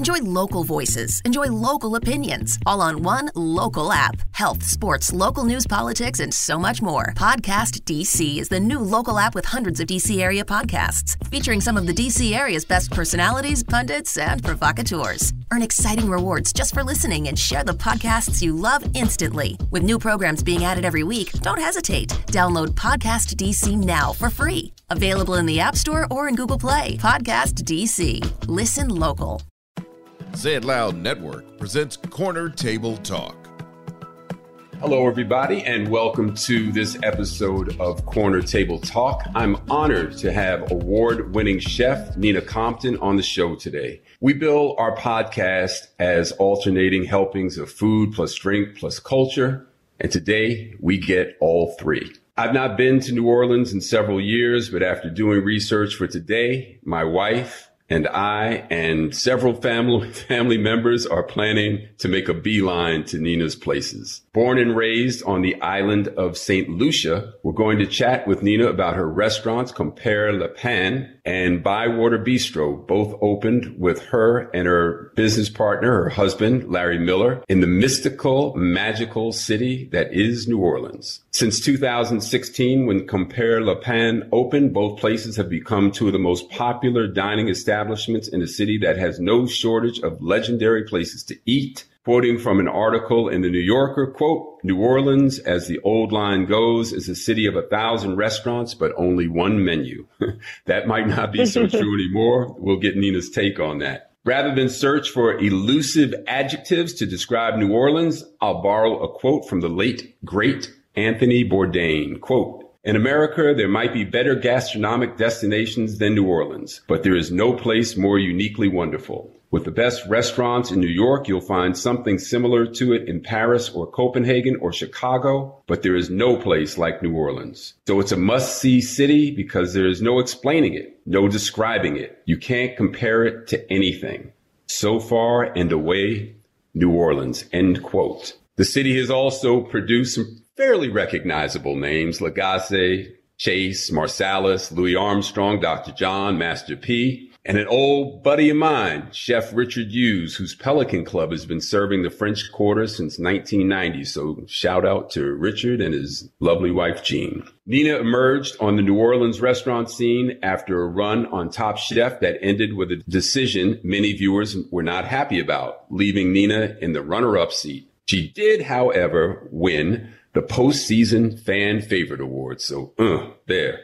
Enjoy local voices, enjoy local opinions, all on one local app. Health, sports, local news, politics, and so much more. Podcast DC is the new local app with hundreds of DC area podcasts, featuring some of the DC area's best personalities, pundits, and provocateurs. Earn exciting rewards just for listening and share the podcasts you love instantly. With new programs being added every week, don't hesitate. Download Podcast DC now for free. Available in the App Store or in Google Play. Podcast DC. Listen local. Say It Loud Network presents Corner Table Talk. Hello, everybody, and welcome to this episode of Corner Table Talk. I'm honored to have award winning chef Nina Compton on the show today. We bill our podcast as alternating helpings of food plus drink plus culture, and today we get all three. I've not been to New Orleans in several years, but after doing research for today, my wife, and I and several family family members are planning to make a beeline to Nina's places. Born and raised on the island of St. Lucia, we're going to chat with Nina about her restaurants Compère Lapin and Bywater Bistro, both opened with her and her business partner, her husband, Larry Miller, in the mystical, magical city that is New Orleans. Since 2016, when Compère Lapin opened, both places have become two of the most popular dining establishments in a city that has no shortage of legendary places to eat. Quoting from an article in the New Yorker, quote, New Orleans, as the old line goes, is a city of a thousand restaurants, but only one menu. that might not be so true anymore. We'll get Nina's take on that. Rather than search for elusive adjectives to describe New Orleans, I'll borrow a quote from the late, great Anthony Bourdain. Quote, in America, there might be better gastronomic destinations than New Orleans, but there is no place more uniquely wonderful. With the best restaurants in New York, you'll find something similar to it in Paris or Copenhagen or Chicago, but there is no place like New Orleans. So it's a must see city because there is no explaining it, no describing it. You can't compare it to anything. So far and away, New Orleans, end quote. The city has also produced some fairly recognizable names, Lagasse, Chase, Marsalis, Louis Armstrong, Dr. John, Master P, and an old buddy of mine, Chef Richard Hughes, whose Pelican Club has been serving the French Quarter since 1990. So shout out to Richard and his lovely wife, Jean. Nina emerged on the New Orleans restaurant scene after a run on Top Chef that ended with a decision many viewers were not happy about, leaving Nina in the runner-up seat. She did, however, win the postseason fan favorite award. So, uh, there.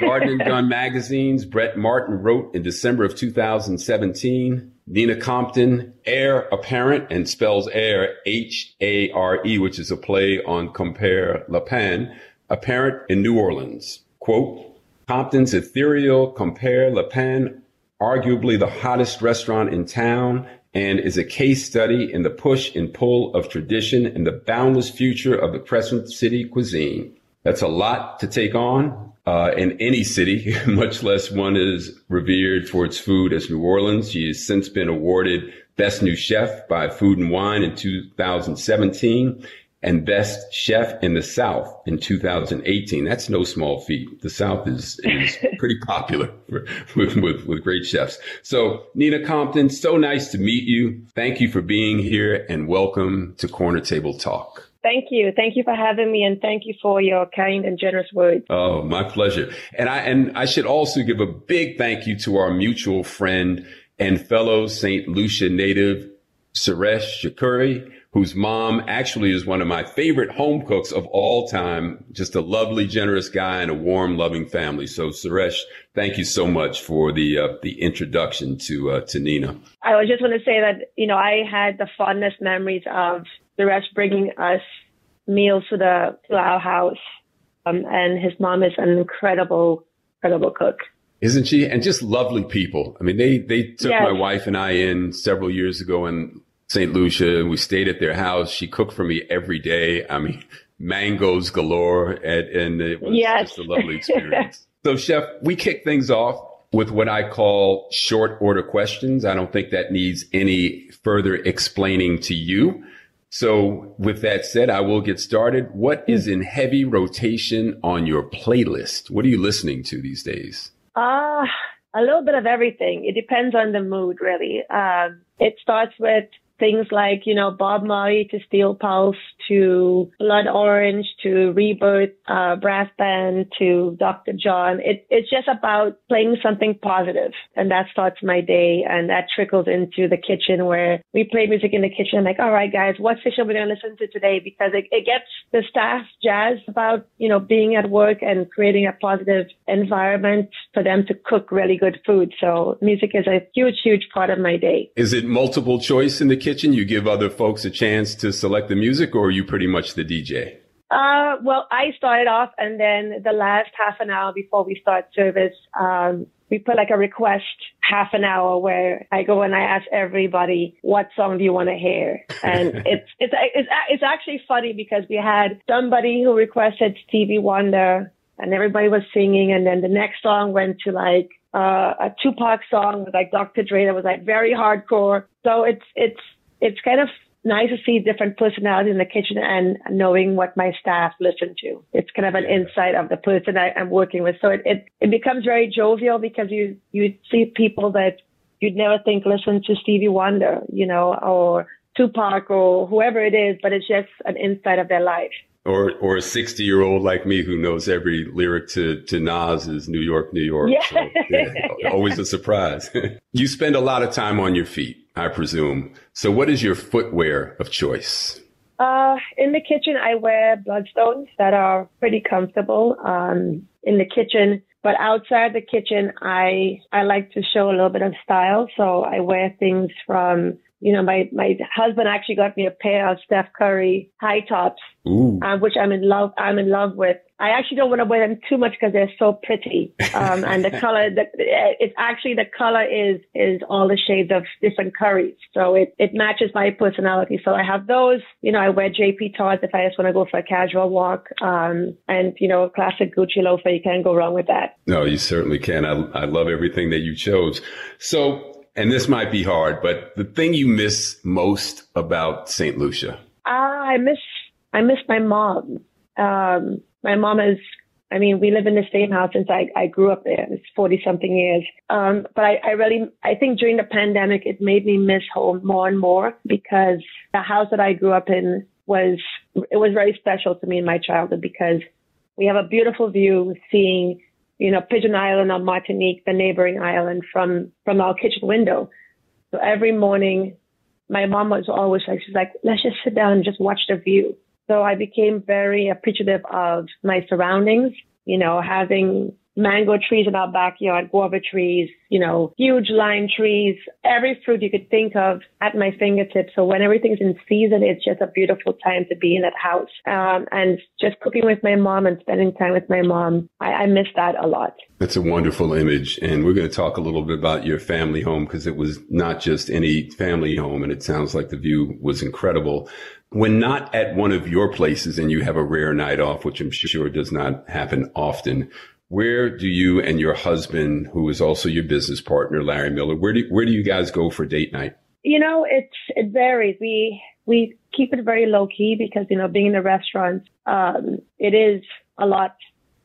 Garden and Gun magazines, Brett Martin wrote in December of 2017, Nina Compton, heir apparent, and spells heir H-A-R-E, which is a play on Compère Lapin, apparent in New Orleans. Quote, Compton's ethereal Compère Lapin, arguably the hottest restaurant in town, and is a case study in the push and pull of tradition and the boundless future of the Crescent City cuisine. That's a lot to take on, uh, in any city, much less one as revered for its food as New Orleans. She has since been awarded Best New Chef by Food and Wine in 2017 and Best Chef in the South in 2018. That's no small feat. The South is, is pretty popular with, with, with great chefs. So Nina Compton, so nice to meet you. Thank you for being here and welcome to Corner Table Talk. Thank you. Thank you for having me and thank you for your kind and generous words. Oh, my pleasure. And I, and I should also give a big thank you to our mutual friend and fellow St. Lucia native, Suresh Shakuri, whose mom actually is one of my favorite home cooks of all time. Just a lovely, generous guy and a warm, loving family. So Suresh, thank you so much for the, uh, the introduction to, uh, to Nina. I was just want to say that, you know, I had the fondest memories of Suresh bringing us meals to the to our house. Um, and his mom is an incredible, incredible cook. Isn't she? And just lovely people. I mean, they they took yes. my wife and I in several years ago in St. Lucia, we stayed at their house. She cooked for me every day. I mean, mangoes galore, and, and it was yes. just a lovely experience. so, Chef, we kick things off with what I call short order questions. I don't think that needs any further explaining to you. So with that said, I will get started. What is in heavy rotation on your playlist? What are you listening to these days? Ah, uh, a little bit of everything. It depends on the mood, really. Um, it starts with things like, you know, Bob Marley to Steel Pulse to Blood Orange to Rebirth uh, Brass Band to Dr. John. It, it's just about playing something positive, and that starts my day, and that trickles into the kitchen where we play music in the kitchen. I'm like, all right, guys, what station are we going to listen to today? Because it, it gets the staff jazzed about, you know, being at work and creating a positive environment for them to cook really good food. So music is a huge, huge part of my day. Is it multiple choice in the kitchen? You give other folks a chance to select the music, or are you pretty much the DJ? Uh, well, I started off, and then the last half an hour before we start service, um, we put like a request half an hour where I go and I ask everybody, what song do you want to hear? And it's, it's, it's, it's actually funny because we had somebody who requested Stevie Wonder and everybody was singing. And then the next song went to like, uh, a Tupac song with like Dr. Dre that was like very hardcore. So it's, it's, it's kind of nice to see different personalities in the kitchen and knowing what my staff listen to. It's kind of an insight of the person I, am working with. So it, it, it becomes very jovial because you, you see people that you'd never think listen to Stevie Wonder, you know, or Tupac or whoever it is, but it's just an insight of their life. Or, or a 60 year old like me who knows every lyric to, to Nas's New York, New York. Yeah. So, yeah always a surprise. you spend a lot of time on your feet. I presume. So, what is your footwear of choice? Uh, in the kitchen, I wear Blundstones that are pretty comfortable um, in the kitchen. But outside the kitchen, I I like to show a little bit of style. So I wear things from you know, my, my husband actually got me a pair of Steph Curry high tops, uh, which I'm in love, I'm in love with. I actually don't want to wear them too much because they're so pretty. Um, and the color, the, it's actually the color is, is all the shades of different curries. So it, it matches my personality. So I have those, you know, I wear JP Tod's if I just want to go for a casual walk. Um, and, you know, a classic Gucci loafer. You can't go wrong with that. No, you certainly can. I, I love everything that you chose. So and this might be hard, but the thing you miss most about St. Lucia? Uh, I miss I miss my mom. Um, my mom is. I mean, we live in the same house since I, I grew up there. It's 40 something years. Um, but I, I really, I think during the pandemic, it made me miss home more and more because the house that I grew up in was, it was very special to me in my childhood because we have a beautiful view seeing you know, Pigeon Island on Martinique, the neighboring island from, from our kitchen window. So every morning, my mom was always like, she's like, let's just sit down and just watch the view. So I became very appreciative of my surroundings, you know, having mango trees in our backyard, guava trees, you know, huge lime trees, every fruit you could think of at my fingertips. So when everything's in season, it's just a beautiful time to be in that house. Um, and just cooking with my mom and spending time with my mom, I, I miss that a lot. That's a wonderful image. And we're going to talk a little bit about your family home because it was not just any family home. And it sounds like the view was incredible when not at one of your places and you have a rare night off, which I'm sure does not happen often, where do you and your husband, who is also your business partner, Larry Miller, where do where do you guys go for date night? You know, it's it varies. We we keep it very low key because you know, being in a restaurant, um, it is a lot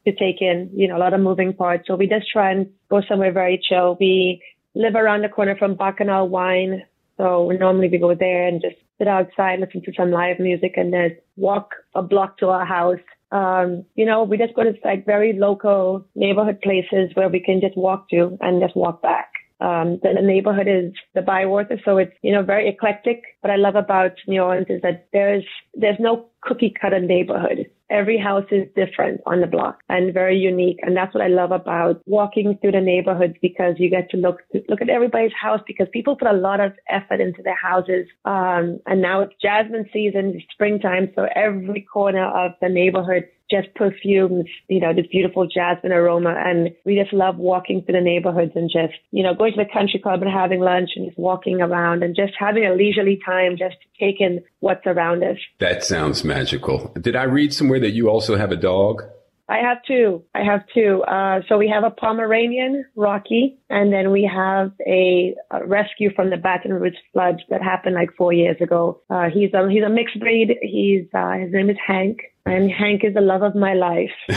to take in. You know, a lot of moving parts. So we just try and go somewhere very chill. We live around the corner from Bacchanal Wine, so normally we go there and just sit outside, listen to some live music, and then walk a block to our house um, you know, we just go to like very local neighborhood places where we can just walk to and just walk back. Um, the, the neighborhood is the Bywater, so it's, you know, very eclectic. What I love about New Orleans is that there's, there's no cookie cutter neighborhood. Every house is different on the block and very unique. And that's what I love about walking through the neighborhoods because you get to look, look at everybody's house because people put a lot of effort into their houses. Um, and now it's jasmine season, springtime. So every corner of the neighborhood just perfumes, you know, this beautiful jasmine aroma. And we just love walking through the neighborhoods and just, you know, going to the country club and having lunch and just walking around and just having a leisurely time just to take in what's around us. That sounds magical. Did I read somewhere that you also have a dog? I have two. I have two. Uh, so we have a Pomeranian, Rocky, and then we have a, a, rescue from the Baton Rouge floods that happened like four years ago. Uh, he's a he's a mixed breed. He's uh, his name is Hank, and Hank is the love of my life.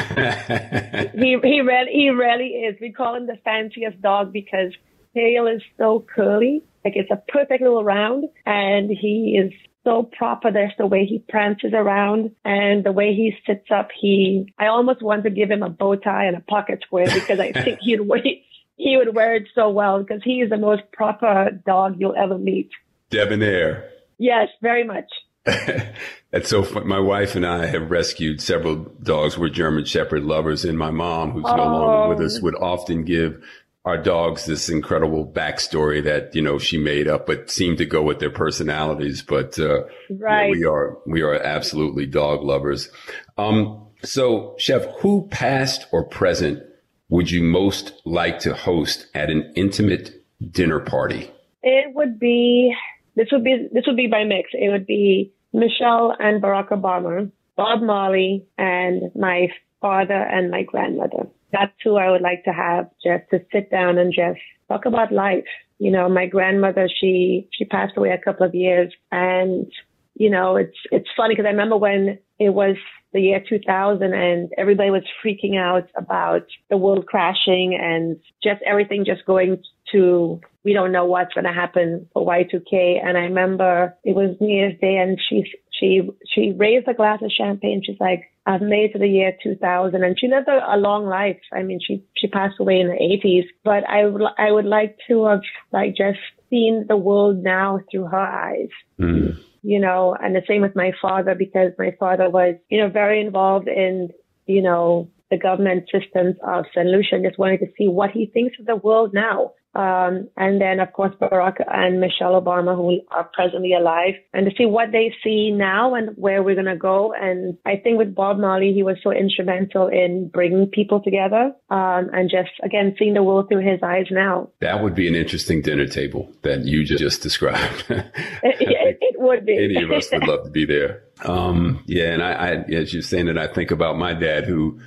he he really he really is. We call him the fanciest dog because tail is so curly Like it's a perfect little round and he is so proper. There's the way he prances around and the way he sits up. He, I almost want to give him a bow tie and a pocket square because I think he'd wait. He would wear it so well because he is the most proper dog you'll ever meet. Debonair. Yes, very much. That's so fun. My wife and I have rescued several dogs. We're German Shepherd lovers, and my mom, who's oh. no longer with us, oh. would often give our dogs this incredible backstory that you know she made up, but seemed to go with their personalities. But uh, right. Yeah, we are we are absolutely dog lovers. Um, so, Chef, who past or present would you most like to host at an intimate dinner party? It would be this would be this would be by mix. It would be Michelle and Barack Obama, Bob Marley, and my father and my grandmother. That's who I would like to have just to sit down and just talk about life. You know, my grandmother, she, she passed away a couple of years and, you know, it's, it's funny because I remember when it was the year 2000 and everybody was freaking out about the world crashing and just everything just going to we don't know what's going to happen for Y2K. And I remember it was New Year's Day and she, she, she raised a glass of champagne. She's like, I've made it to the year 2000 and she lived a, a long life. I mean, she, she passed away in the 80s, but I would, I would like to have like just seen the world now through her eyes. Mm. You know, and the same with my father because my father was, you know, very involved in, you know, the government systems of St. Lucia and just wanted to see what he thinks of the world now. Um, and then, of course, Barack and Michelle Obama, who are presently alive, and to see what they see now and where we're going to go. And I think with Bob Marley, he was so instrumental in bringing people together um, and just, again, seeing the world through his eyes now. That would be an interesting dinner table that you just described. it, it, it, would be. Any of us would love to be there. Um, yeah, and I, I, as you're saying that, I think about my dad who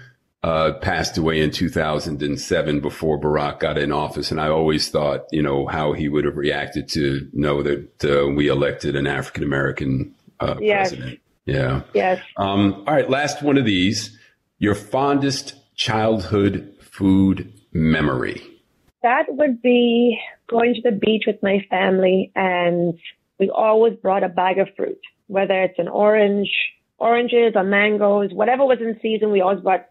uh, passed away in 2007 before Barack got in office. And I always thought, you know, how he would have reacted to know that uh, we elected an African American uh, yes. president. Yeah. Yes. Um, all right. Last one of these. Your fondest childhood food memory. That would be going to the beach with my family and we always brought a bag of fruit, whether it's an orange, oranges or mangoes, whatever was in season, we always brought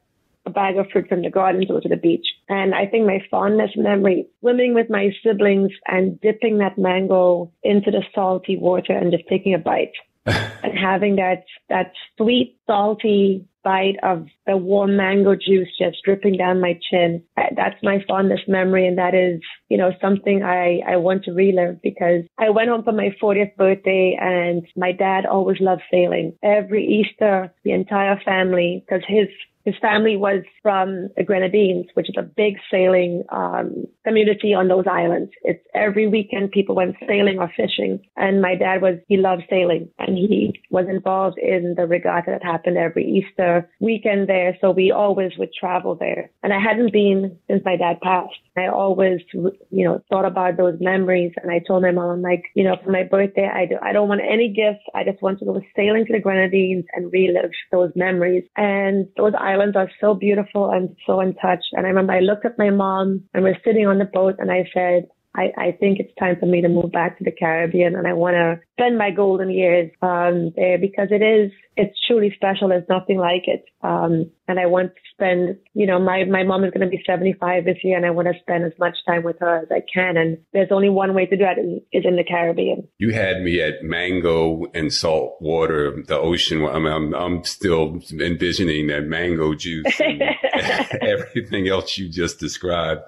a bag of fruit from the garden to go to the beach. And I think my fondest memory, swimming with my siblings and dipping that mango into the salty water and just taking a bite and having that, that sweet, salty bite of the warm mango juice just dripping down my chin. That's my fondest memory. And that is, you know, something I, I want to relive because I went home for my 40th birthday and my dad always loved sailing. Every Easter, the entire family, because his his family was from the Grenadines, which is a big sailing um, community on those islands. It's every weekend people went sailing or fishing, and my dad was he loved sailing, and he was involved in the regatta that happened every Easter weekend there. So we always would travel there, and I hadn't been since my dad passed. I always, you know, thought about those memories, and I told my mom, like, you know, for my birthday, I do, I don't want any gifts. I just want to go sailing to the Grenadines and relive those memories, and those islands are so beautiful and so untouched. And I remember I looked at my mom and we're sitting on the boat and I said, I, I think it's time for me to move back to the Caribbean and I want to spend my golden years um, there because it is, it's truly special. There's nothing like it. Um, and I want to spend, you know, my, my mom is going to be 75 this year and I want to spend as much time with her as I can. And there's only one way to do that is, is in the Caribbean. You had me at mango and salt water, the ocean. I'm, I'm, I'm still envisioning that mango juice and everything else you just described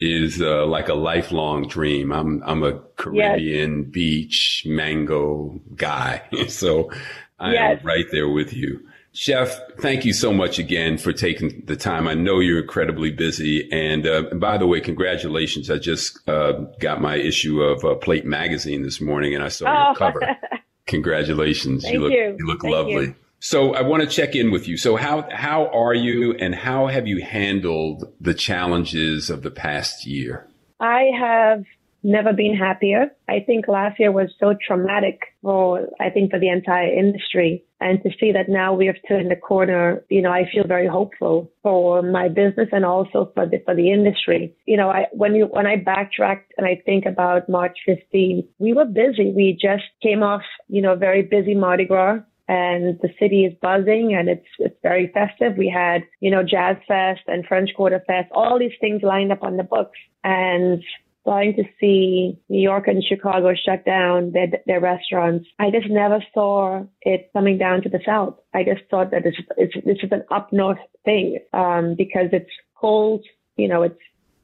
is uh, like a lifelong dream. I'm I'm a Caribbean yes. beach mango guy, so I yes. am right there with you. Chef, thank you so much again for taking the time. I know you're incredibly busy. And, uh, and by the way, congratulations. I just uh, got my issue of uh, Plate Magazine this morning and I saw oh. your cover. Congratulations. Thank you look, you. you look thank lovely. You. So I want to check in with you. So how how are you and how have you handled the challenges of the past year? I have never been happier. I think last year was so traumatic for, I think, for the entire industry. And to see that now we have turned the corner, you know, I feel very hopeful for my business and also for the, for the industry. You know, I, when you, when I backtracked and I think about March 15th, we were busy. We just came off, you know, very busy Mardi Gras and the city is buzzing and it's it's very festive. We had, you know, Jazz Fest and French Quarter Fest, all these things lined up on the books. And starting to see New York and Chicago shut down their, their restaurants. I just never saw it coming down to the South. I just thought that this, it's, this is an up north thing, um, because it's cold, you know, it's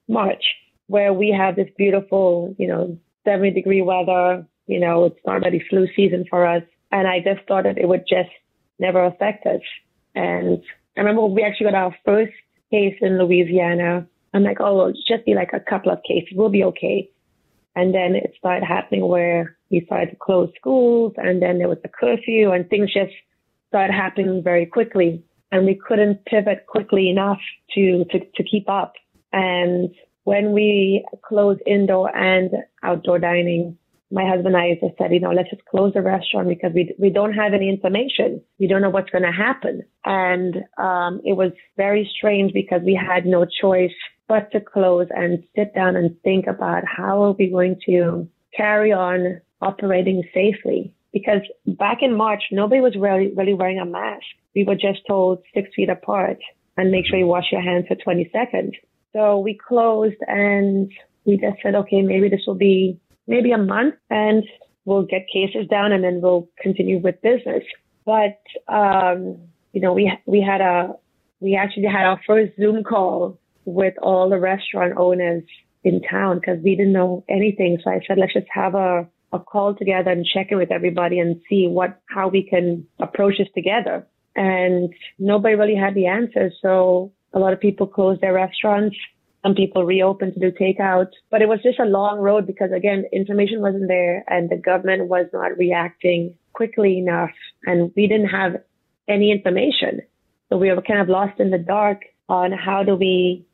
March where we have this beautiful, you know, 70 degree weather. You know, it's not really flu season for us. And I just thought that it would just never affect us. And I remember we actually got our first case in Louisiana I'm like, oh, it'll just be like a couple of cases. We'll be okay. And then it started happening where we started to close schools and then there was a curfew and things just started happening very quickly. And we couldn't pivot quickly enough to, to, to keep up. And when we closed indoor and outdoor dining, my husband and I just said, you know, let's just close the restaurant because we we don't have any information. We don't know what's going to happen. And um, it was very strange because we had no choice but to close and sit down and think about how are we going to carry on operating safely. Because back in March, nobody was really, really wearing a mask. We were just told six feet apart and make sure you wash your hands for 20 seconds. So we closed and we just said, okay, maybe this will be maybe a month and we'll get cases down and then we'll continue with business. But, um, you know, we, we had a, we actually had our first Zoom call with all the restaurant owners in town because we didn't know anything. So I said, let's just have a, a call together and check in with everybody and see what, how we can approach this together. And nobody really had the answers. So a lot of people closed their restaurants. Some people reopened to do takeout, but it was just a long road because again, information wasn't there and the government was not reacting quickly enough and we didn't have any information. So we were kind of lost in the dark on how do we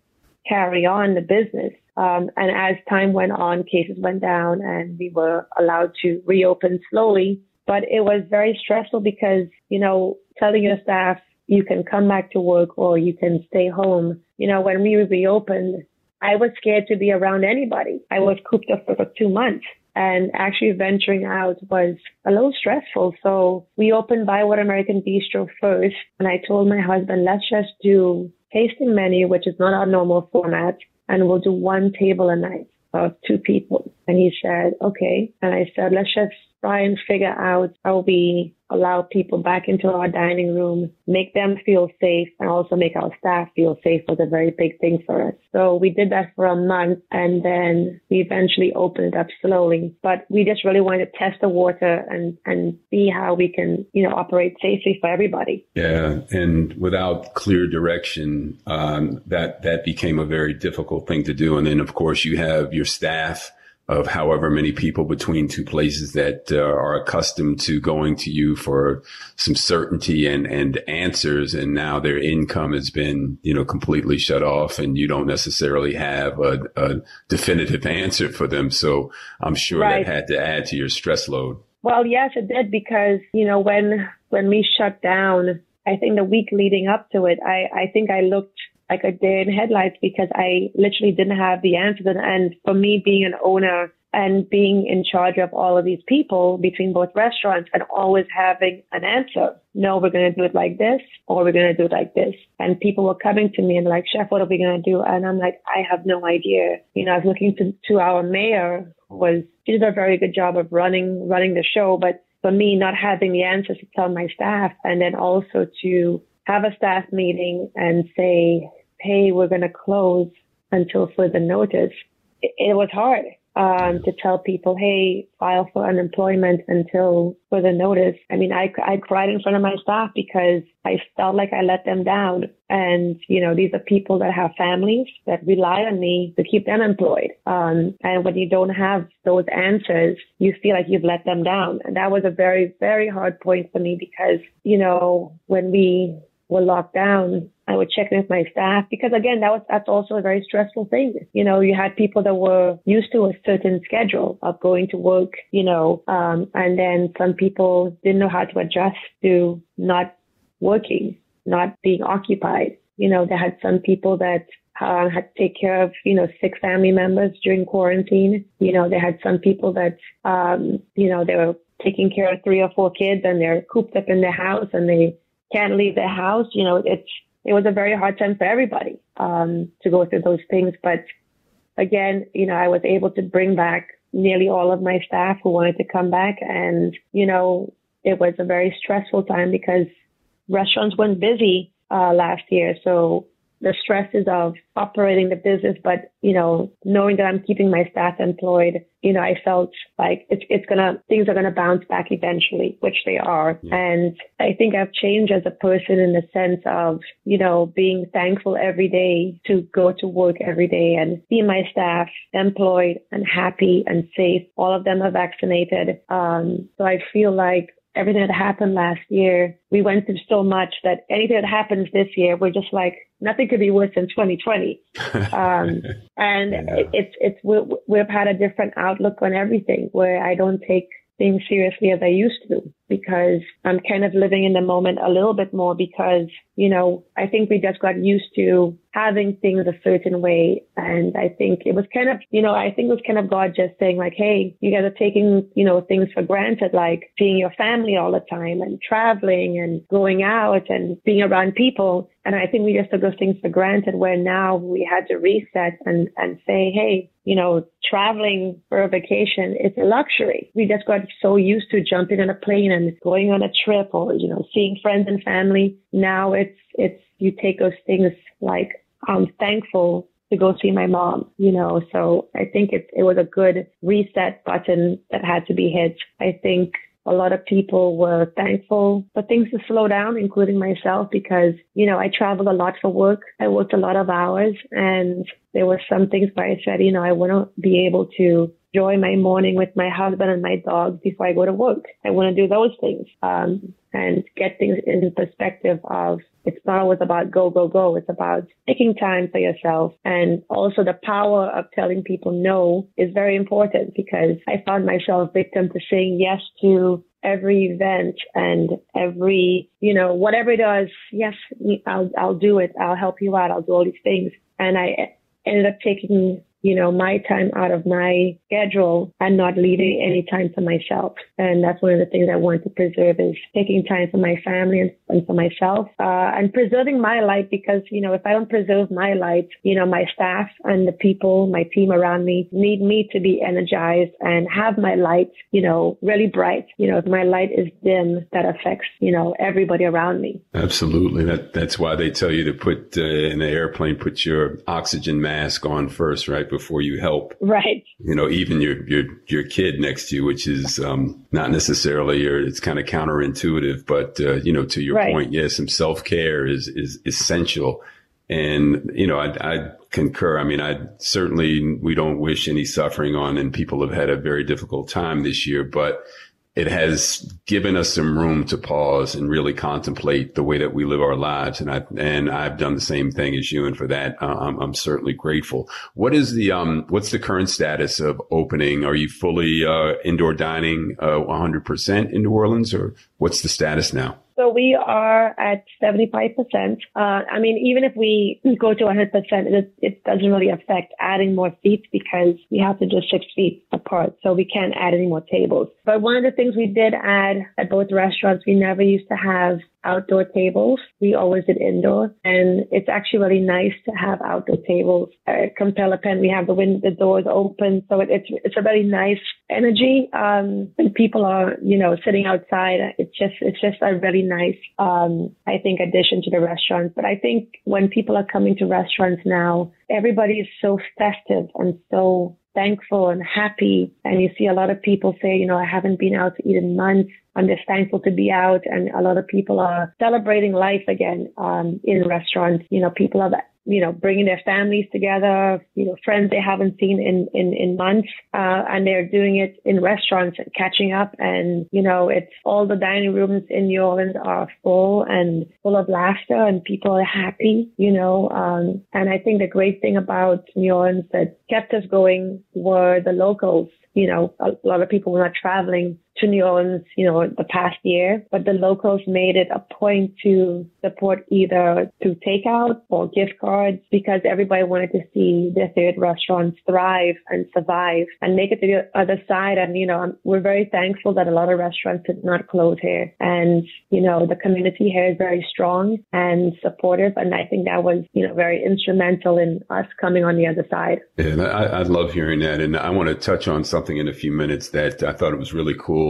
carry on the business. Um, and as time went on, cases went down and we were allowed to reopen slowly. But it was very stressful because, you know, telling your staff you can come back to work or you can stay home. You know, when we reopened, I was scared to be around anybody. I was cooped up for two months and actually venturing out was a little stressful. So we opened Bywater American Bistro first and I told my husband, let's just do tasting menu, which is not our normal format, and we'll do one table a night of two people. And he said, okay. And I said, let's just try and figure out how we allow people back into our dining room, make them feel safe, and also make our staff feel safe was a very big thing for us. So we did that for a month and then we eventually opened it up slowly. But we just really wanted to test the water and, and see how we can, you know, operate safely for everybody. Yeah. And without clear direction, um, that, that became a very difficult thing to do. And then, of course, you have your staff of however many people between two places that uh, are accustomed to going to you for some certainty and, and answers. And now their income has been, you know, completely shut off and you don't necessarily have a, a definitive answer for them. So I'm sure right. that had to add to your stress load. Well, yes, it did because, you know, when, when we shut down, I think the week leading up to it, I, I think I looked like a deer in headlights because I literally didn't have the answers. And, and for me, being an owner and being in charge of all of these people between both restaurants and always having an answer. No, we're going to do it like this or we're going to do it like this. And people were coming to me and like, chef, what are we going to do? And I'm like, I have no idea. You know, I was looking to, to our mayor who was, she did a very good job of running, running the show, but for me, not having the answers to tell my staff and then also to have a staff meeting and say, hey, we're going to close until further notice. It, it was hard um, to tell people, hey, file for unemployment until further notice. I mean, I, I cried in front of my staff because I felt like I let them down. And, you know, these are people that have families that rely on me to keep them employed. Um, and when you don't have those answers, you feel like you've let them down. And that was a very, very hard point for me because, you know, when we were locked down, I would check in with my staff because again, that was, that's also a very stressful thing. You know, you had people that were used to a certain schedule of going to work, you know, um, and then some people didn't know how to adjust to not working, not being occupied. You know, they had some people that uh, had to take care of, you know, six family members during quarantine. You know, they had some people that, um, you know, they were taking care of three or four kids and they're cooped up in their house and they can't leave the house. You know, it's, it was a very hard time for everybody, um, to go through those things. But again, you know, I was able to bring back nearly all of my staff who wanted to come back. And, you know, it was a very stressful time because restaurants weren't busy, uh, last year. So the stresses of operating the business, but you know, knowing that I'm keeping my staff employed, you know, I felt like it's it's gonna things are gonna bounce back eventually, which they are. Yeah. And I think I've changed as a person in the sense of, you know, being thankful every day to go to work every day and see my staff employed and happy and safe. All of them are vaccinated. Um, so I feel like everything that happened last year, we went through so much that anything that happens this year, we're just like, nothing could be worse than 2020. Um, and yeah. it, it's, it's, we, we've had a different outlook on everything where I don't take things seriously as I used to because I'm kind of living in the moment a little bit more because, you know, I think we just got used to having things a certain way. And I think it was kind of, you know, I think it was kind of God just saying like, Hey, you guys are taking, you know, things for granted, like seeing your family all the time and traveling and going out and being around people. And I think we just took those things for granted where now we had to reset and, and say, Hey, you know, traveling for a vacation is a luxury. We just got so used to jumping on a plane and going on a trip or, you know, seeing friends and family. Now it's, it's, you take those things like, I'm thankful to go see my mom, you know, so I think it, it was a good reset button that had to be hit. I think a lot of people were thankful for things to slow down, including myself, because, you know, I traveled a lot for work. I worked a lot of hours and there were some things where I said, you know, I want to be able to enjoy my morning with my husband and my dogs before I go to work. I want to do those things um, and get things in perspective of it's not always about go, go, go. It's about taking time for yourself. And also the power of telling people no is very important because I found myself victim to saying yes to every event and every, you know, whatever it does. Yes, I'll, I'll do it. I'll help you out. I'll do all these things. And I ended up taking you know, my time out of my schedule and not leaving any time for myself. And that's one of the things I want to preserve is taking time for my family and, and for myself, uh, and preserving my light because, you know, if I don't preserve my light, you know, my staff and the people, my team around me need me to be energized and have my light, you know, really bright. You know, if my light is dim, that affects, you know, everybody around me. Absolutely. That, that's why they tell you to put uh, in an airplane, put your oxygen mask on first, right? Before you help. Right. You know, even your your your kid next to you, which is um, not necessarily or It's kind of counterintuitive, but uh, you know, to your right. point, yes, some self care is is essential. And you know, I, I concur. I mean, I certainly we don't wish any suffering on, and people have had a very difficult time this year, but it has given us some room to pause and really contemplate the way that we live our lives. And I, and I've done the same thing as you. And for that, I'm, I'm, certainly grateful. What is the, um, what's the current status of opening? Are you fully, uh, indoor dining, uh, 100% in New Orleans or what's the status now? So we are at 75%. Uh, I mean, even if we go to 100%, it, it doesn't really affect adding more seats because we have to just six feet apart. So we can't add any more tables. But one of the things we did add at both restaurants, we never used to have outdoor tables. We always did indoor, and it's actually really nice to have outdoor tables. At Compère Lapin, we have the wind, the doors open, so it, it's it's a very nice energy. Um, when people are you know sitting outside, it's just it's just a really nice um, I think addition to the restaurants. But I think when people are coming to restaurants now, everybody is so festive and so thankful and happy. And you see a lot of people say, you know, I haven't been out to eat in months. I'm just thankful to be out. And a lot of people are celebrating life again um, in restaurants. You know, people have you know, bringing their families together, you know, friends they haven't seen in, in, in months. Uh, and they're doing it in restaurants and catching up. And, you know, it's all the dining rooms in New Orleans are full and full of laughter and people are happy, you know. Um, and I think the great thing about New Orleans that kept us going were the locals you know, a lot of people were not traveling to New Orleans, you know, the past year, but the locals made it a point to support either through takeout or gift cards because everybody wanted to see their favorite restaurants thrive and survive and make it to the other side. And, you know, we're very thankful that a lot of restaurants did not close here. And, you know, the community here is very strong and supportive. And I think that was, you know, very instrumental in us coming on the other side. Yeah, I, I love hearing that. And I want to touch on something in a few minutes that I thought it was really cool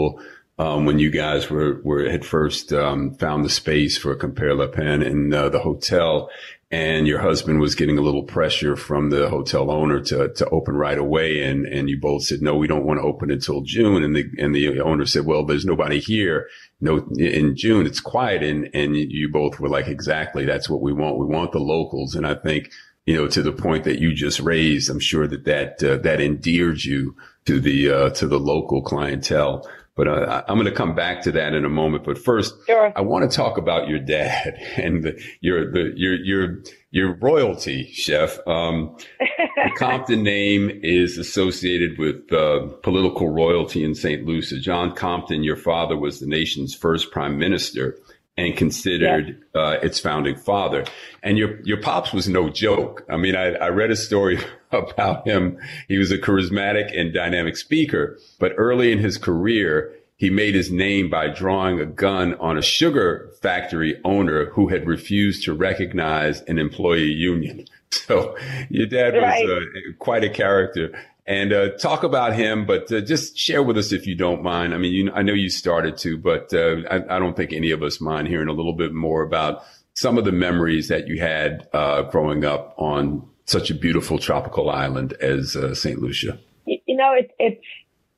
um, when you guys were, were had first um, found the space for Compère Lapin in uh, the hotel, and your husband was getting a little pressure from the hotel owner to to open right away, and and you both said no, we don't want to open until June, and the and the owner said, well, there's nobody here. No, in June it's quiet, and and you both were like, exactly, that's what we want. We want the locals, and I think you know, to the point that you just raised, I'm sure that that uh, that endeared you to the uh, to the local clientele. But uh, I'm going to come back to that in a moment. But first, sure. I want to talk about your dad and the, your the your your your royalty, chef. Um, the Compton name is associated with uh, political royalty in St. Lucia. John Compton, your father, was the nation's first prime minister and considered yeah. uh, its founding father. And your your pops was no joke. I mean, I, I read a story about him. He was a charismatic and dynamic speaker, but early in his career, he made his name by drawing a gun on a sugar factory owner who had refused to recognize an employee union. So your dad was right. uh, quite a character and uh, talk about him, but uh, just share with us if you don't mind. I mean, you, I know you started to, but uh, I, I, don't think any of us mind hearing a little bit more about some of the memories that you had uh, growing up on such a beautiful tropical island as uh, St. Lucia. You know, it's it's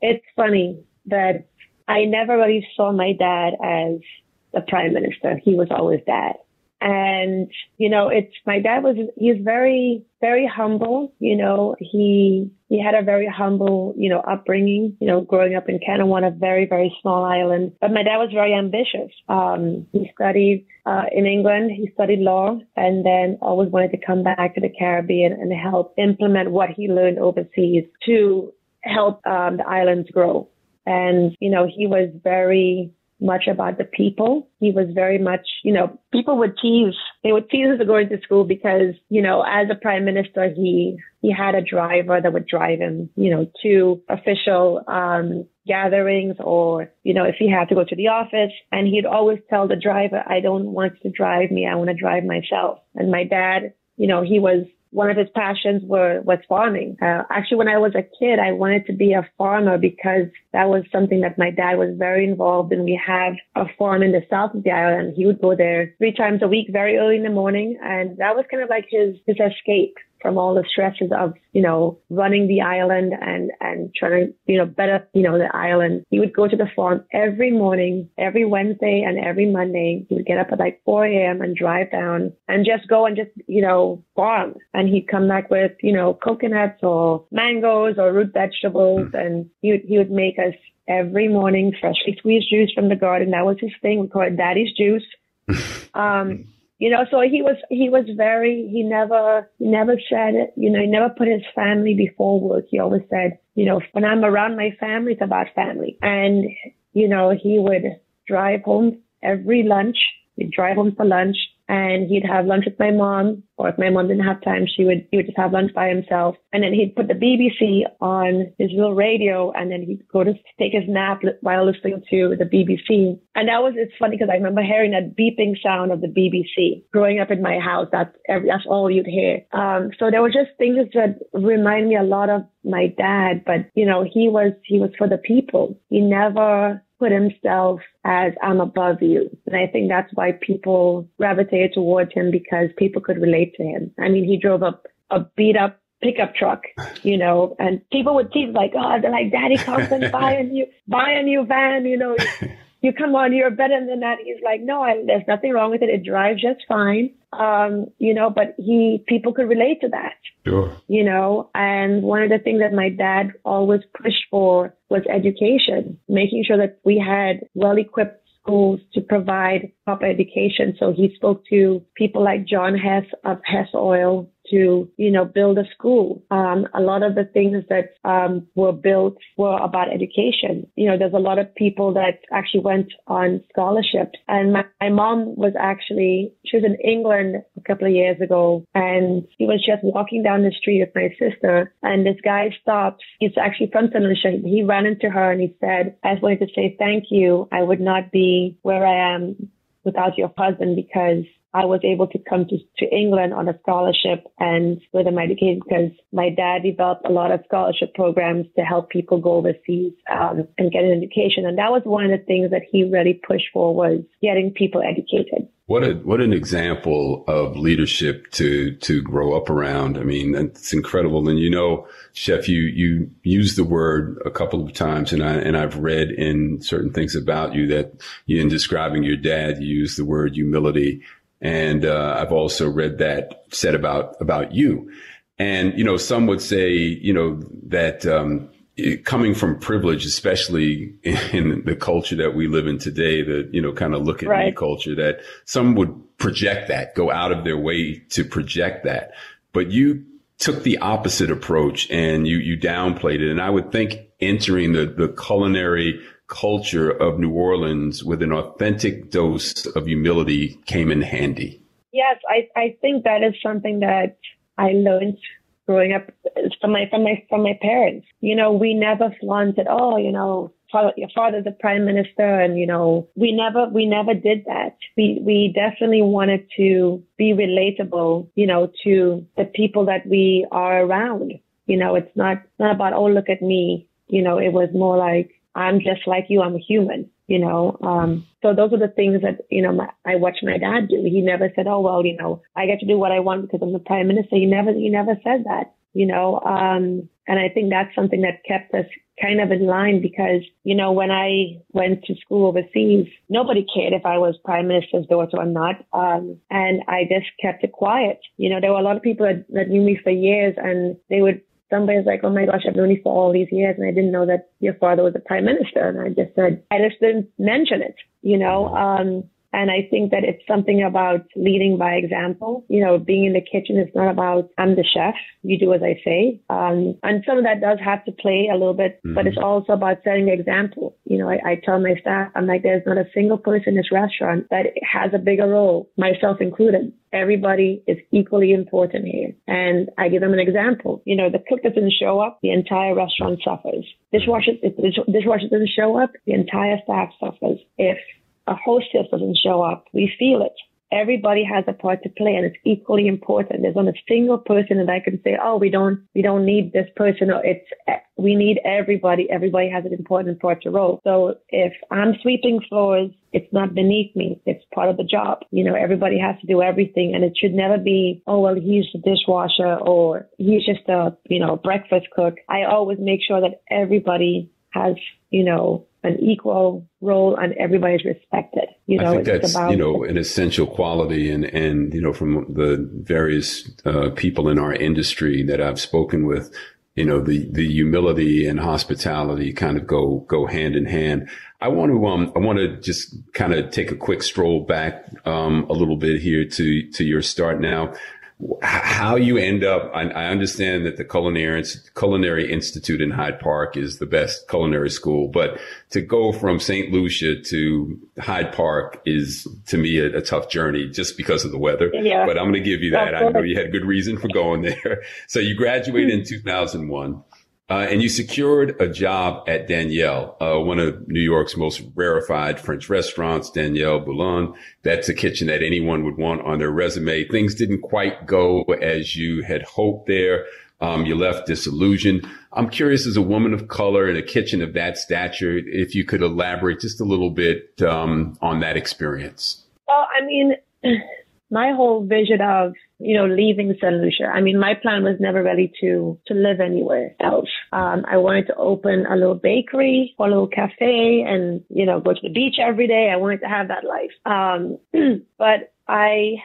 it's funny that I never really saw my dad as the prime minister. He was always dad. And, you know, it's, my dad was, he's very, very humble. You know, he, he had a very humble, you know, upbringing, you know, growing up in Canouan, on a very, very small island. But my dad was very ambitious. Um, he studied, uh, in England. He studied law and then always wanted to come back to the Caribbean and help implement what he learned overseas to help, um, the islands grow. And, you know, he was very, much about the people. He was very much, you know, people would tease, they would tease us going to school because, you know, as a prime minister, he, he had a driver that would drive him, you know, to official, um, gatherings or, you know, if he had to go to the office and he'd always tell the driver, I don't want you to drive me. I want to drive myself. And my dad, you know, he was one of his passions were was farming. Uh, actually, when I was a kid, I wanted to be a farmer because that was something that my dad was very involved in. We have a farm in the south of the island. He would go there three times a week, very early in the morning, and that was kind of like his his escape from all the stresses of, you know, running the island and, and trying to, you know, better, you know, the island. He would go to the farm every morning, every Wednesday and every Monday. He would get up at like 4 a.m. and drive down and just go and just, you know, farm. And he'd come back with, you know, coconuts or mangoes or root vegetables. And he would, he would make us every morning freshly squeezed juice from the garden. That was his thing. We call it daddy's juice. Um, you know, so he was, he was very, he never, he never said it, you know, he never put his family before work. He always said, you know, when I'm around my family, it's about family. And, you know, he would drive home every lunch. He'd drive home for lunch and he'd have lunch with my mom, or if my mom didn't have time, she would he would just have lunch by himself. And then he'd put the BBC on his little radio, and then he'd go to take his nap while listening to the BBC. And that was it's funny because I remember hearing that beeping sound of the BBC growing up in my house. That's every, that's all you'd hear. Um, so there were just things that remind me a lot of my dad. But you know, he was he was for the people. He never put himself as I'm above you. And I think that's why people gravitated towards him because people could relate to him. I mean, he drove up a beat up pickup truck, you know, and people would tease like, oh, they're like, daddy comes and buy a new, buy a new van, you know. you come on, you're better than that. He's like, no, I, there's nothing wrong with it. It drives just fine. Um, you know, but he, people could relate to that. Sure. You know, and one of the things that my dad always pushed for was education, making sure that we had well equipped schools to provide proper education. So he spoke to people like John Hess of Hess Oil to, you know, build a school. Um, a lot of the things that um, were built were about education. You know, there's a lot of people that actually went on scholarships. And my, my mom was actually, she was in England a couple of years ago and she was just walking down the street with my sister and this guy stopped. He's actually from. Lucia. He ran into her and he said, I just wanted to say thank you. I would not be where I am without your husband because I was able to come to, to England on a scholarship and with my education because my dad developed a lot of scholarship programs to help people go overseas um, and get an education. And that was one of the things that he really pushed for was getting people educated. What a what an example of leadership to to grow up around. I mean, it's incredible. And you know, Chef, you you used the word a couple of times, and I and I've read in certain things about you that in describing your dad, you used the word humility and uh, I've also read that said about about you. And you know, some would say, you know, that um, coming from privilege, especially in the culture that we live in today, the you know, kind of look at right. me culture, that some would project that, go out of their way to project that. But you took the opposite approach and you you downplayed it. And I would think entering the the culinary culture of New Orleans with an authentic dose of humility came in handy? Yes, I, I think that is something that I learned growing up from my from my from my parents. You know, we never flaunted, oh, you know, father, your father's the prime minister, and you know, we never we never did that. We we definitely wanted to be relatable, you know, to the people that we are around. You know, it's not not about oh look at me. You know, it was more like I'm just like you. I'm a human, you know. Um, so those are the things that, you know, my, I watch my dad do. He never said, oh, well, you know, I get to do what I want because I'm the prime minister. He never, he never said that, you know. Um, and I think that's something that kept us kind of in line because, you know, when I went to school overseas, nobody cared if I was prime minister's daughter or not. Um, and I just kept it quiet. You know, there were a lot of people that, that knew me for years and they would somebody's like, oh my gosh, I've known you for all these years and I didn't know that your father was a prime minister. And I just said, I just didn't mention it, you know, um, and I think that it's something about leading by example. You know, being in the kitchen is not about I'm the chef. You do as I say. Um, and some of that does have to play a little bit, mm-hmm. but it's also about setting the example. You know, I, I tell my staff, I'm like, there's not a single person in this restaurant that has a bigger role, myself included. Everybody is equally important here. And I give them an example. You know, the cook doesn't show up, the entire restaurant suffers. Dishwasher, if the dishwasher doesn't show up, the entire staff suffers. If a hostess doesn't show up, we feel it. Everybody has a part to play and it's equally important. There's not a single person that I can say, oh, we don't, we don't need this person or it's, we need everybody. Everybody has an important part to roll. So if I'm sweeping floors, it's not beneath me. It's part of the job. You know, everybody has to do everything and it should never be, oh, well, he's the dishwasher or he's just a, you know, breakfast cook. I always make sure that everybody has, you know, an equal role and everybody's respected. You know, I think that's about- you know an essential quality, and and you know from the various uh, people in our industry that I've spoken with, you know the the humility and hospitality kind of go go hand in hand. I want to um I want to just kind of take a quick stroll back um a little bit here to to your start now how you end up, I, I, understand that the Culinary, Culinary Institute in Hyde Park is the best culinary school, but to go from St. Lucia to Hyde Park is to me a, a tough journey just because of the weather. Yeah. But I'm going to give you that. I know you had good reason for going there. So you graduated in 2001. Uh, and you secured a job at Daniel, uh, one of New York's most rarefied French restaurants, Daniel Boulud. That's a kitchen that anyone would want on their resume. Things didn't quite go as you had hoped there. Um, you left disillusioned. I'm curious, as a woman of color in a kitchen of that stature, if you could elaborate just a little bit um, on that experience. Well, I mean, my whole vision of you know leaving St. Lucia. I mean, my plan was never really to to live anywhere else. Um, I wanted to open a little bakery or a little cafe and, you know, go to the beach every day. I wanted to have that life. Um, but I,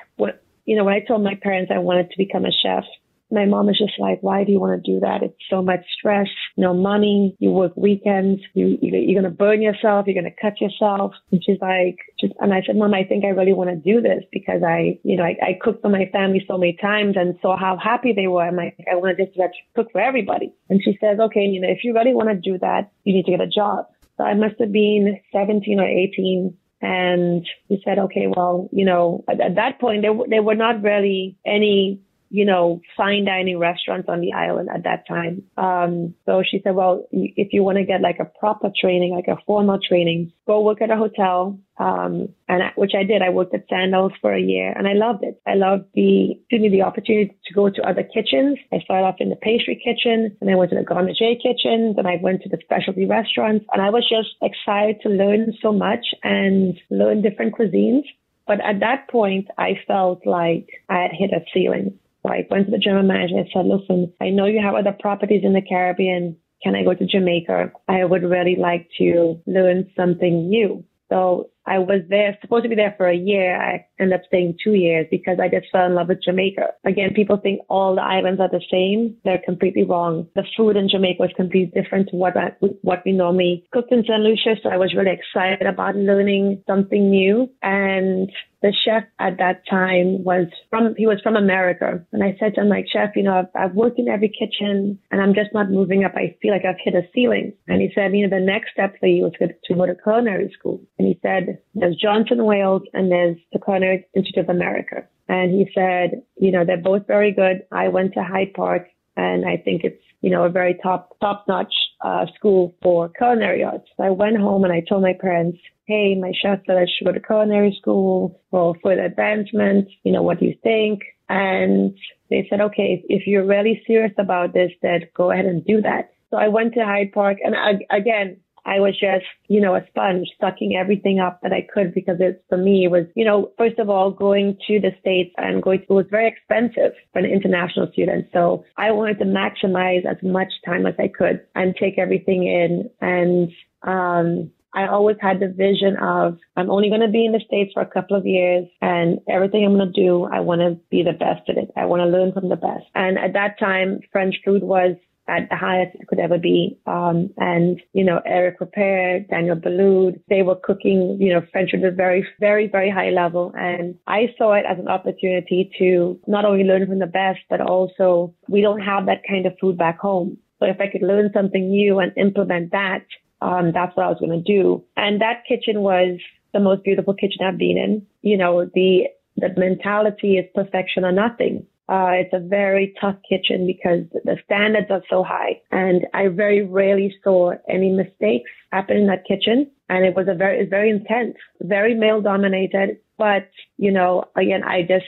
you know, when I told my parents I wanted to become a chef, my mom is just like, why do you want to do that? It's so much stress, no money. You work weekends. You, you you're going to burn yourself. You're going to cut yourself. And she's like, just, and I said, mom, I think I really want to do this because I, you know, I, I cooked for my family so many times and saw how happy they were. I'm like, I want to just cook for everybody. And she says, okay, you know, if you really want to do that, you need to get a job. So I must have been 17 or 18 and he said, okay, well, you know, at, at that point, there, there were not really any you know, fine dining restaurants on the island at that time. Um, so she said, well, if you want to get like a proper training, like a formal training, go work at a hotel. Um, and I, which I did. I worked at Sandals for a year and I loved it. I loved the, excuse me, the opportunity to go to other kitchens. I started off in the pastry kitchen and I went to the gourmet kitchen. Then I went to the specialty restaurants and I was just excited to learn so much and learn different cuisines. But at that point, I felt like I had hit a ceiling. So I went to the general manager and said, listen, I know you have other properties in the Caribbean. Can I go to Jamaica? I would really like to learn something new. So I was there, supposed to be there for a year. I ended up staying two years because I just fell in love with Jamaica. Again, people think all the islands are the same. They're completely wrong. The food in Jamaica was completely different to what I, what we normally cooked in St. Lucia. So I was really excited about learning something new. And the chef at that time was from, he was from America. And I said to him, like, chef, you know, I've, I've worked in every kitchen and I'm just not moving up. I feel like I've hit a ceiling. And he said, you know, the next step for you is to go to culinary school. And he said, there's Johnson Wales and there's the Culinary Institute of America. And he said, you know, they're both very good. I went to Hyde Park and I think it's, you know, a very top, top notch, uh, school for culinary arts. So I went home and I told my parents, Hey, my chef said I should go to culinary school for further advancement. You know, what do you think? And they said, okay, if you're really serious about this, then go ahead and do that. So I went to Hyde Park and I, again, I was just, you know, a sponge sucking everything up that I could because it, for me, was, you know, first of all, going to the States and going to, it was very expensive for an international student. So I wanted to maximize as much time as I could and take everything in. And, um, I always had the vision of I'm only going to be in the States for a couple of years and everything I'm going to do, I want to be the best at it. I want to learn from the best. And at that time, French food was at the highest it could ever be. Um, and, you know, Eric Ripert, Daniel Boulud, they were cooking, you know, French at a very, very, very high level. And I saw it as an opportunity to not only learn from the best, but also we don't have that kind of food back home. So if I could learn something new and implement that, um, that's what I was going to do. And that kitchen was the most beautiful kitchen I've been in. You know, the, the mentality is perfection or nothing. Uh, it's a very tough kitchen because the standards are so high. And I very rarely saw any mistakes happen in that kitchen. And it was a very, it's very intense, very male dominated. But, you know, again, I just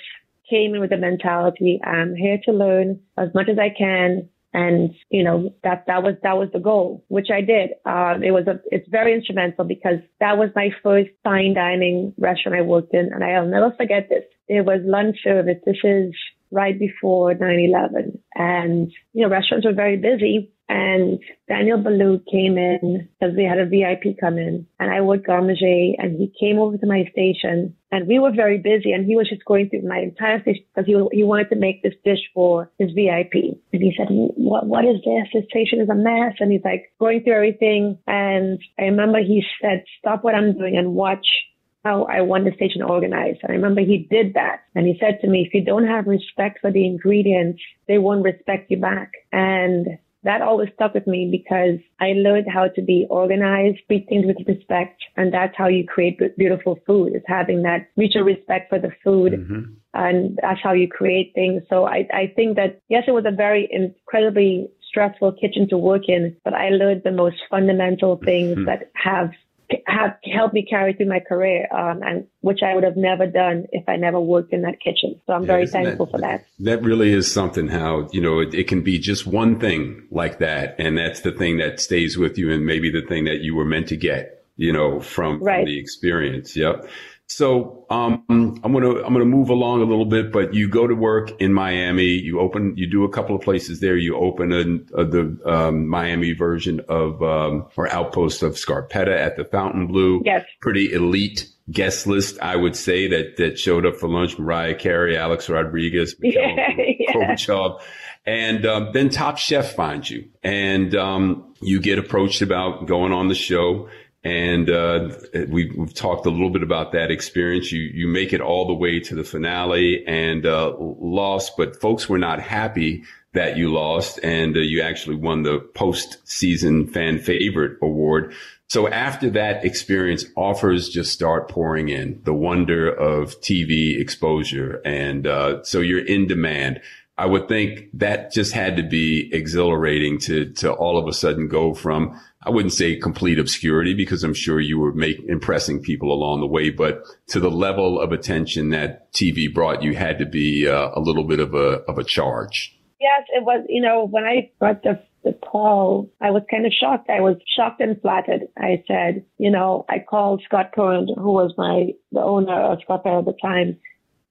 came in with the mentality, I'm here to learn as much as I can. And, you know, that, that was, that was the goal, which I did. Um, it was a, it's very instrumental because that was my first fine dining restaurant I worked in. And I'll never forget this. It was lunch service. This is right before 9-11 and, you know, restaurants were very busy and Daniel Boulud came in because we had a VIP come in and I worked garde and he came over to my station and we were very busy and he was just going through my entire station because he, he wanted to make this dish for his VIP. And he said, what, what is this? This station is a mess. And he's like going through everything. And I remember he said, stop what I'm doing and watch how I want the station organized. And I remember he did that. And he said to me, if you don't have respect for the ingredients, they won't respect you back. And that always stuck with me because I learned how to be organized, treat things with respect, and that's how you create beautiful food. Is having that mutual respect for the food, mm-hmm. and that's how you create things. So I, I think that yes, it was a very incredibly stressful kitchen to work in, but I learned the most fundamental things mm-hmm. that have have helped me carry through my career, um, and which I would have never done if I never worked in that kitchen. So I'm yeah, very thankful that, for that. That really is something. How you know it, it, can be just one thing like that, and that's the thing that stays with you, and maybe the thing that you were meant to get, you know, from, right. from the experience. Yep. So um, I'm gonna I'm gonna move along a little bit, but you go to work in Miami. You open you do a couple of places there. You open a, a, the um, Miami version of um, or outpost of Scarpetta at the Fontainebleau. Yes, pretty elite guest list, I would say that that showed up for lunch. Mariah Carey, Alex Rodriguez, Mikhail yeah, Gorbachev. And um, then Top Chef finds you, and um, you get approached about going on the show. And uh, we've, we've, talked a little bit about that experience. You you make it all the way to the finale and uh, lost, but folks were not happy that you lost, and uh, you actually won the post-season fan favorite award. So after that experience, offers just start pouring in. The wonder of TV exposure, and uh, so you're in demand. I would think that just had to be exhilarating to to all of a sudden go from I wouldn't say complete obscurity because I'm sure you were make, impressing people along the way, but to the level of attention that TV brought you had to be uh, a little bit of a of a charge. Yes, it was. You know, when I got the the call, I was kind of shocked. I was shocked and flattered. I said, you know, I called Scott Conant, who was my the owner of Scott at the time,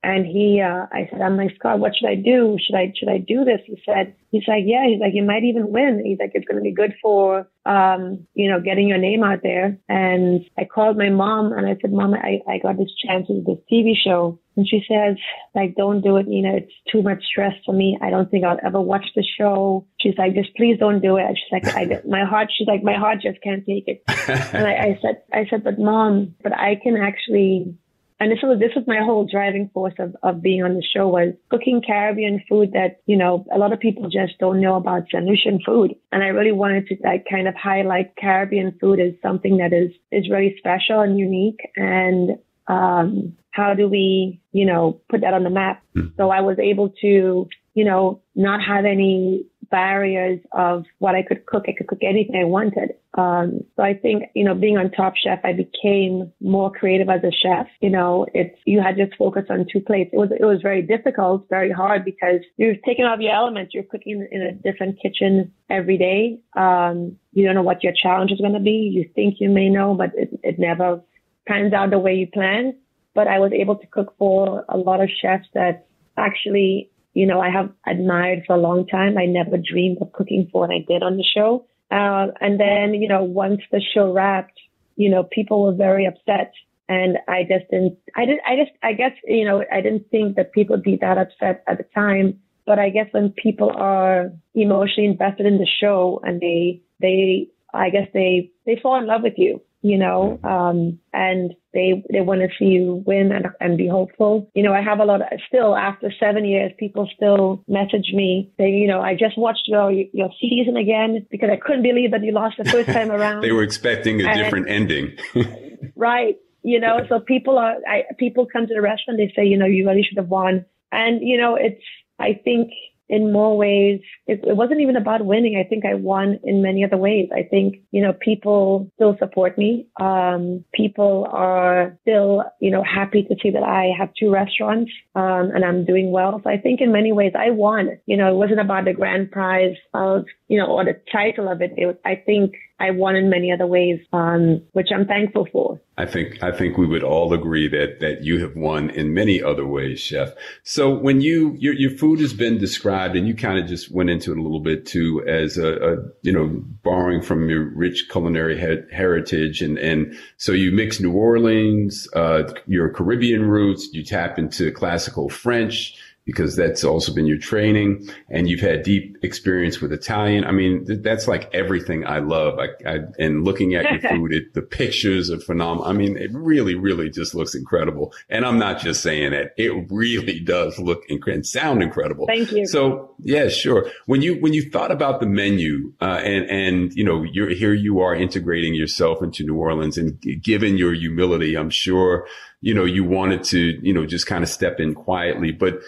and he, uh, I said, I'm like, Scott, what should I do? Should I, should I do this? He said, he's like, yeah, he's like, you might even win. He's like, it's going to be good for, um, you know, getting your name out there. And I called my mom and I said, mom, I, I got this chance with this TV show. And she says, like, don't do it. You know, it's too much stress for me. I don't think I'll ever watch the show. She's like, just please don't do it. She's like, I, my heart, she's like, my heart just can't take it. and I, I said, I said, but mom, but I can actually and this was this was my whole driving force of, of being on the show was cooking Caribbean food that, you know, a lot of people just don't know about St. Lucian food. And I really wanted to like kind of highlight Caribbean food as something that is is really special and unique and um how do we, you know, put that on the map? Mm. So I was able to, you know, not have any barriers of what I could cook. I could cook anything I wanted. Um, so I think, you know, being on Top Chef, I became more creative as a chef. You know, it's, you had just focus on two plates. It was, it was very difficult, very hard because you're taking off your elements. You're cooking in a different kitchen every day. Um, you don't know what your challenge is going to be. You think you may know, but it, it never pans out the way you plan. But I was able to cook for a lot of chefs that actually you know, I have admired for a long time. I never dreamed of cooking for what I did on the show. Uh, and then, you know, once the show wrapped, you know, people were very upset. And I just didn't, I didn't, I just, I guess, you know, I didn't think that people would be that upset at the time. But I guess when people are emotionally invested in the show and they, they, I guess they, they fall in love with you you know, um, and they they want to see you win and, and be hopeful. You know, I have a lot of, still after seven years, people still message me saying, you know, I just watched your your season again because I couldn't believe that you lost the first time around. they were expecting a and, different ending. right. You know, so people are I, people come to the restaurant, they say, you know, you really should have won, and you know, it's I think in more ways. It, it, wasn't even about winning. I think I won in many other ways. I think, you know, people still support me. Um, people are still, you know, happy to see that I have two restaurants, um, and I'm doing well. So I think in many ways I won. You know, it wasn't about the grand prize of, you know, or the title of it. it was, I think I won in many other ways, um, which I'm thankful for. I think I think we would all agree that that you have won in many other ways, Chef. So when you your your food has been described, and you kind of just went into it a little bit too, as a, a you know borrowing from your rich culinary he- heritage, and and so you mix New Orleans, uh, your Caribbean roots, you tap into classical French because that's also been your training and you've had deep experience with Italian. I mean, th- that's like everything I love. I, I and looking at your food, it, the pictures are phenomenal. I mean, it really, really just looks incredible. And I'm not just saying that; it really does look inc- and sound incredible. Thank you. So, yeah, sure. When you when you thought about the menu, uh, and and you know, you're here, you are integrating yourself into New Orleans, and given your humility, I'm sure you know you wanted to you know just kind of step in quietly, but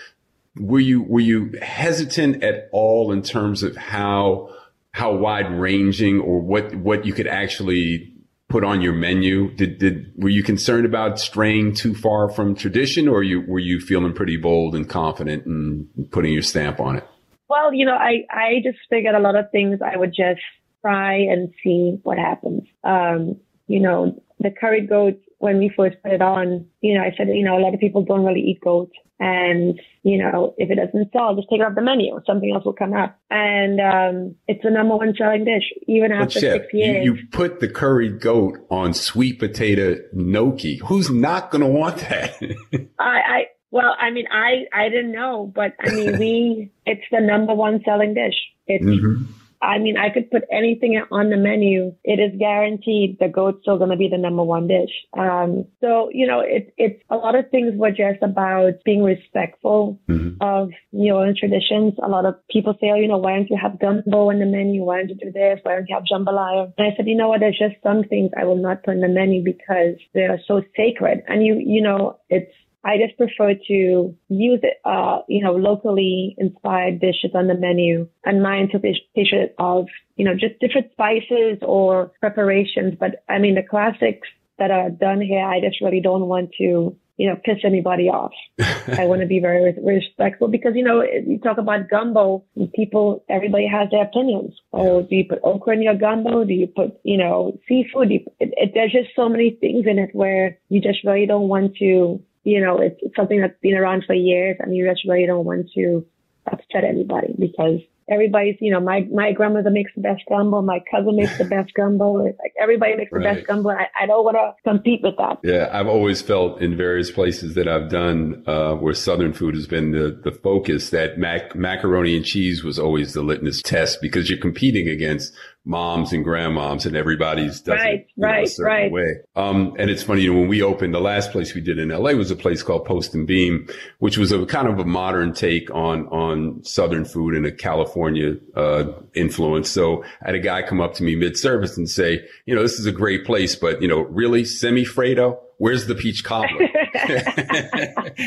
were you were you hesitant at all in terms of how how wide ranging or what what you could actually put on your menu? Did did were you concerned about straying too far from tradition, or you were you feeling pretty bold and confident and putting your stamp on it? Well, you know, I I just figured a lot of things I would just try and see what happens. Um, you know, the curry goat when we first put it on, you know, I said, you know, a lot of people don't really eat goat. And, you know, if it doesn't sell, just take it off the menu. Something else will come up. And um, it's the number one selling dish, even after chef, six years. You, you put the curried goat on sweet potato gnocchi. Who's not going to want that? I, I, well, I mean, I, I didn't know, but I mean, we, it's the number one selling dish. It's, Mhm. I mean, I could put anything on the menu. It is guaranteed the goat's still going to be the number one dish. Um, so, you know, it, it's a lot of things were just about being respectful Mhm. of New Orleans traditions. A lot of people say, oh, you know, why don't you have gumbo in the menu? Why don't you do this? Why don't you have jambalaya? And I said, you know what? There's just some things I will not put in the menu because they are so sacred. And you, you know, it's, I just prefer to use it, uh, you know, locally inspired dishes on the menu and my interpretation of, you know, just different spices or preparations. But I mean, the classics that are done here, I just really don't want to, you know, piss anybody off. I want to be very respectful because, you know, you talk about gumbo, people, everybody has their opinions. Oh, do you put okra in your gumbo? Do you put, you know, seafood? Do you, it, it, there's just so many things in it where you just really don't want to, you know, it's, it's something that's been around for years and you just really don't want to upset anybody because everybody's, you know, my, my grandmother makes the best gumbo. My cousin makes the best gumbo. It's like everybody makes the best gumbo. I, I don't want to compete with that. Yeah, I've always felt in various places that I've done uh, where Southern food has been the, the focus that mac- macaroni and cheese was always the litmus test because you're competing against moms and grandmoms and everybody's does Right, it know, a right, certain right. way. Um, and it's funny, you know, when we opened, the last place we did in LA was a place called Post and Beam, which was a kind of a modern take on, on Southern food and a California, uh, influence. So I had a guy come up to me mid service and say, you know, this is a great place, but you know, really semifreddo? Where's the peach cobbler?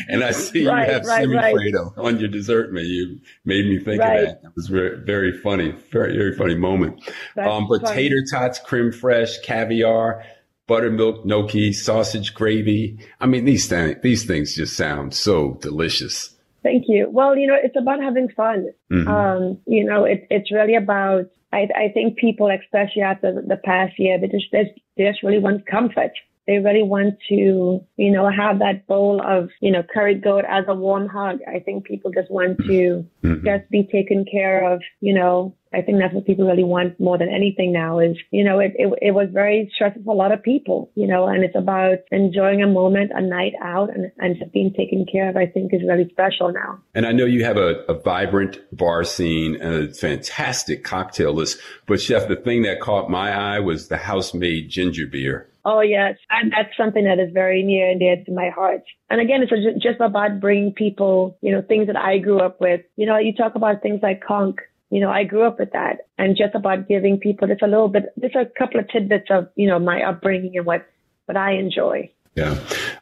and I see Right, you have right, semi right. On your dessert menu. You made me think Right. of that. It was very, very funny, very, very funny moment. Um, but funny. tater tots, creme fraiche, caviar, buttermilk gnocchi, sausage gravy. I mean, these things, these things just sound so delicious. Thank you. Well, you know, it's about having fun. Mhm. Um, you know, it, it's really about, I, I think people, especially after the past year, they just, they just really want comfort. They really want to, you know, have that bowl of, you know, curried goat as a warm hug. I think people just want to Mhm. just be taken care of, you know, I think that's what people really want more than anything now is, you know, it, it, it was very stressful for a lot of people, you know, and it's about enjoying a moment, a night out and, and just being taken care of, I think is really special now. And I know you have a, a vibrant bar scene and a fantastic cocktail list. But chef, the thing that caught my eye was the house-made ginger beer. Oh yes, and that's something that is very near and dear to my heart. And again, it's just about bringing people, you know, things that I grew up with. You know, you talk about things like conch. You know, I grew up with that, and just about giving people just a little bit, just a couple of tidbits of, you know, my upbringing and what what I enjoy. Yeah.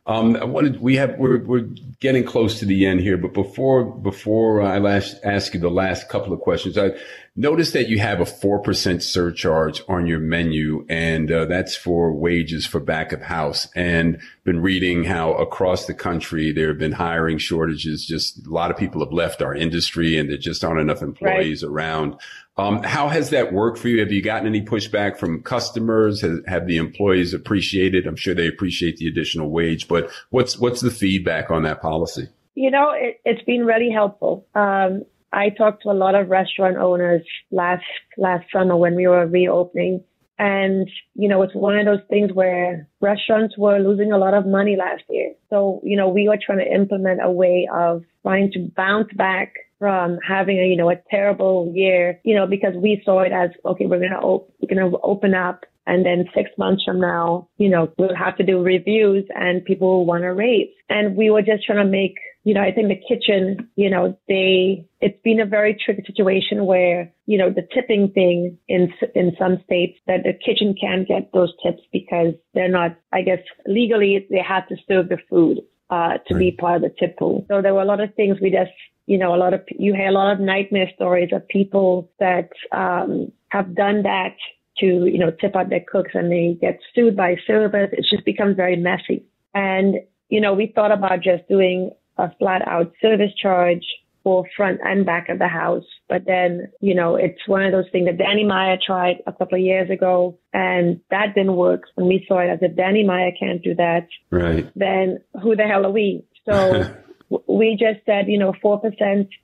Um, I wanted, we have, we're, we're getting close to the end here, but before, before I last ask you the last couple of questions, I noticed that you have a 4% surcharge on your menu and, uh, that's for wages for back of house and been reading how across the country there have been hiring shortages. Just a lot of people have left our industry and there just aren't enough employees around. Um, how has that worked for you? Have you gotten any pushback from customers? Have, have the employees appreciated? I'm sure they appreciate the additional wage, but what's what's the feedback on that policy? You know, it, it's been really helpful. Um, I talked to a lot of restaurant owners last last summer when we were reopening, and you know, it's one of those things where restaurants were losing a lot of money last year. So you know, we were trying to implement a way of trying to bounce back from having a you know a terrible year. You know, because we saw it as okay, we're gonna op- we're gonna open up. And then six months from now, you know, we'll have to do reviews and people will want to raise. And we were just trying to make you know, I think the kitchen, you know, they, it's been a very tricky situation where, you know, the tipping thing in, in some states that the kitchen can't get those tips because they're not, I guess, legally they have to serve the food, uh, to be part of the tip pool. So there were a lot of things we just, you know, a lot of, you hear a lot of nightmare stories of people that, um, have done that to, you know, tip out their cooks and they get sued by servers. It just becomes very messy. And, you know, we thought about just doing a flat out service charge for front and back of the house. But then, you know, it's one of those things that Danny Meyer tried a couple of years ago and that didn't work. And we saw it as if Danny Meyer can't do that. Right. Then who the hell are we? So we just said, you know, 4%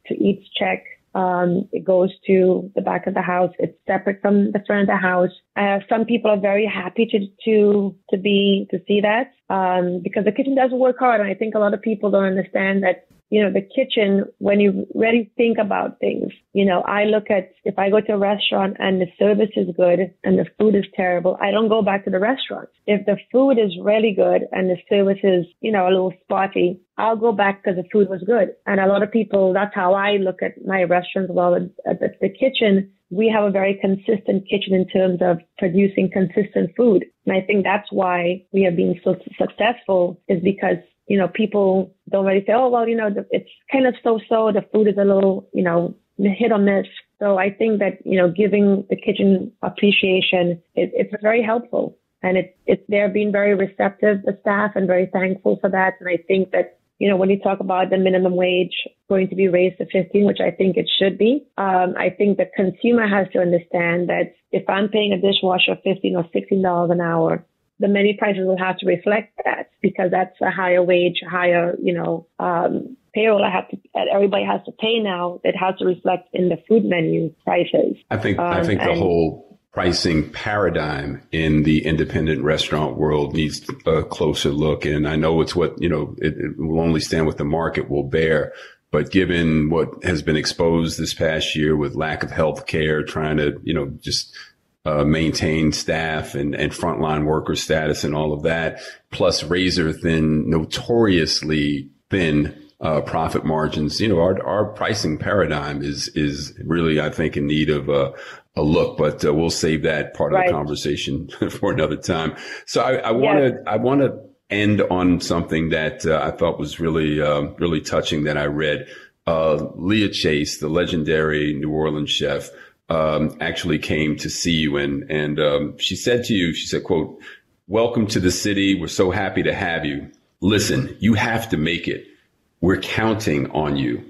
to each check um, it goes to the back of the house. It's separate from the front of the house. Uh, some people are very happy to to to be to see that um, because the kitchen does work hard, and I think a lot of people don't understand that you know, the kitchen, when you really think about things, you know, I look at if I go to a restaurant and the service is good and the food is terrible, I don't go back to the restaurant. If the food is really good and the service is, you know, a little spotty, I'll go back because the food was good. And a lot of people, that's how I look at my restaurants. Well, at the, the kitchen, we have a very consistent kitchen in terms of producing consistent food. And I think that's why we have been so successful is because you know, people don't really say, oh, well, you know, it's kind of so-so. The food is a little, you know, hit or miss. So I think that, you know, giving the kitchen appreciation, it, it's very helpful. And it, it's, they're being very receptive, the staff, and very thankful for that. And I think that, you know, when you talk about the minimum wage going to be raised to 15, which I think it should be, um, I think the consumer has to understand that if I'm paying a dishwasher 15 or $16 an hour, the menu prices will have to reflect that because that's a higher wage, higher, you know, um, payroll I have to, everybody has to pay now. It has to reflect in the food menu prices. I think, um, I think the whole pricing paradigm in the independent restaurant world needs a closer look. And I know it's what, you know, it, it will only stand what the market will bear. But given what has been exposed this past year with lack of health care, trying to, you know, just uh, maintain staff and, and frontline worker status and all of that, plus razor thin, notoriously thin uh, profit margins. You know, our, our pricing paradigm is is really, I think, in need of a, a look, but uh, we'll save that part of right. the conversation for another time. So I want to I want to end on something that uh, I thought was really um, really touching that I read. Uh, Leah Chase, the legendary New Orleans chef um, actually came to see you and and um, she said to you, she said, "quote Welcome to the city. We're so happy to have you. Listen, you have to make it. We're counting on you."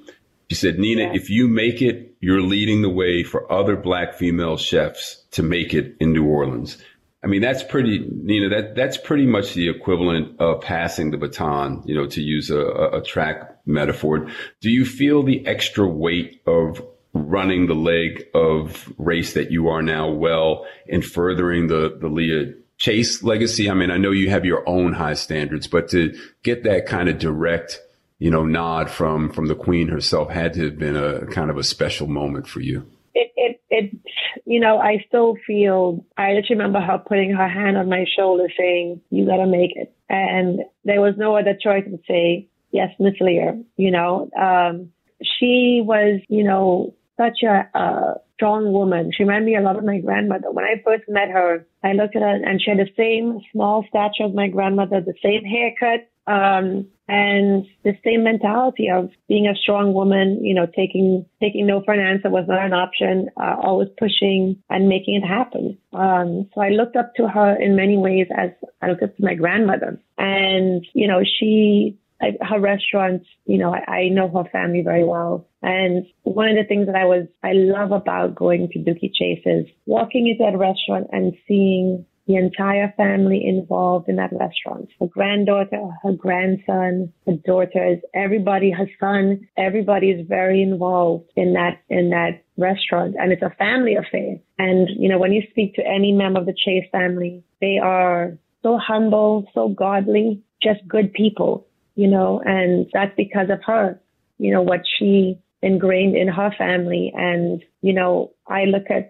She said, "Nina, if you make it, you're leading the way for other black female chefs to make it in New Orleans." I mean, that's pretty, Nina, that, that's pretty much the equivalent of passing the baton, you know, to use a, a track metaphor. Do you feel the extra weight of running the leg of race that you are now well in furthering the, the Leah Chase legacy? I mean, I know you have your own high standards, but to get that kind of direct, you know, nod from, from the queen herself had to have been a kind of a special moment for you. It, it, it, you know, I still feel, I just remember her putting her hand on my shoulder saying, you gotta make it. And there was no other choice to say, yes, Miss Leah, you know, um, she was, you know, such a, a strong woman. She reminded me a lot of my grandmother. When I first met her, I looked at her and she had the same small stature as my grandmother, the same haircut, um, and the same mentality of being a strong woman, you know, taking, taking no for an answer was not an option, uh, always pushing and making it happen. Um, so I looked up to her in many ways as I looked up to my grandmother. And, you know, she Her restaurant, you know, I, I know her family very well. And one of the things that I was, I love about going to Dooky Chase is walking into that restaurant and seeing the entire family involved in that restaurant. Her granddaughter, her grandson, her daughters, everybody, her son, everybody is very involved in that, in that restaurant. And it's a family affair. And, you know, when you speak to any member of the Chase family, they are so humble, so godly, just good people you know, and that's because of her, you know, what she ingrained in her family. And, you know, I look at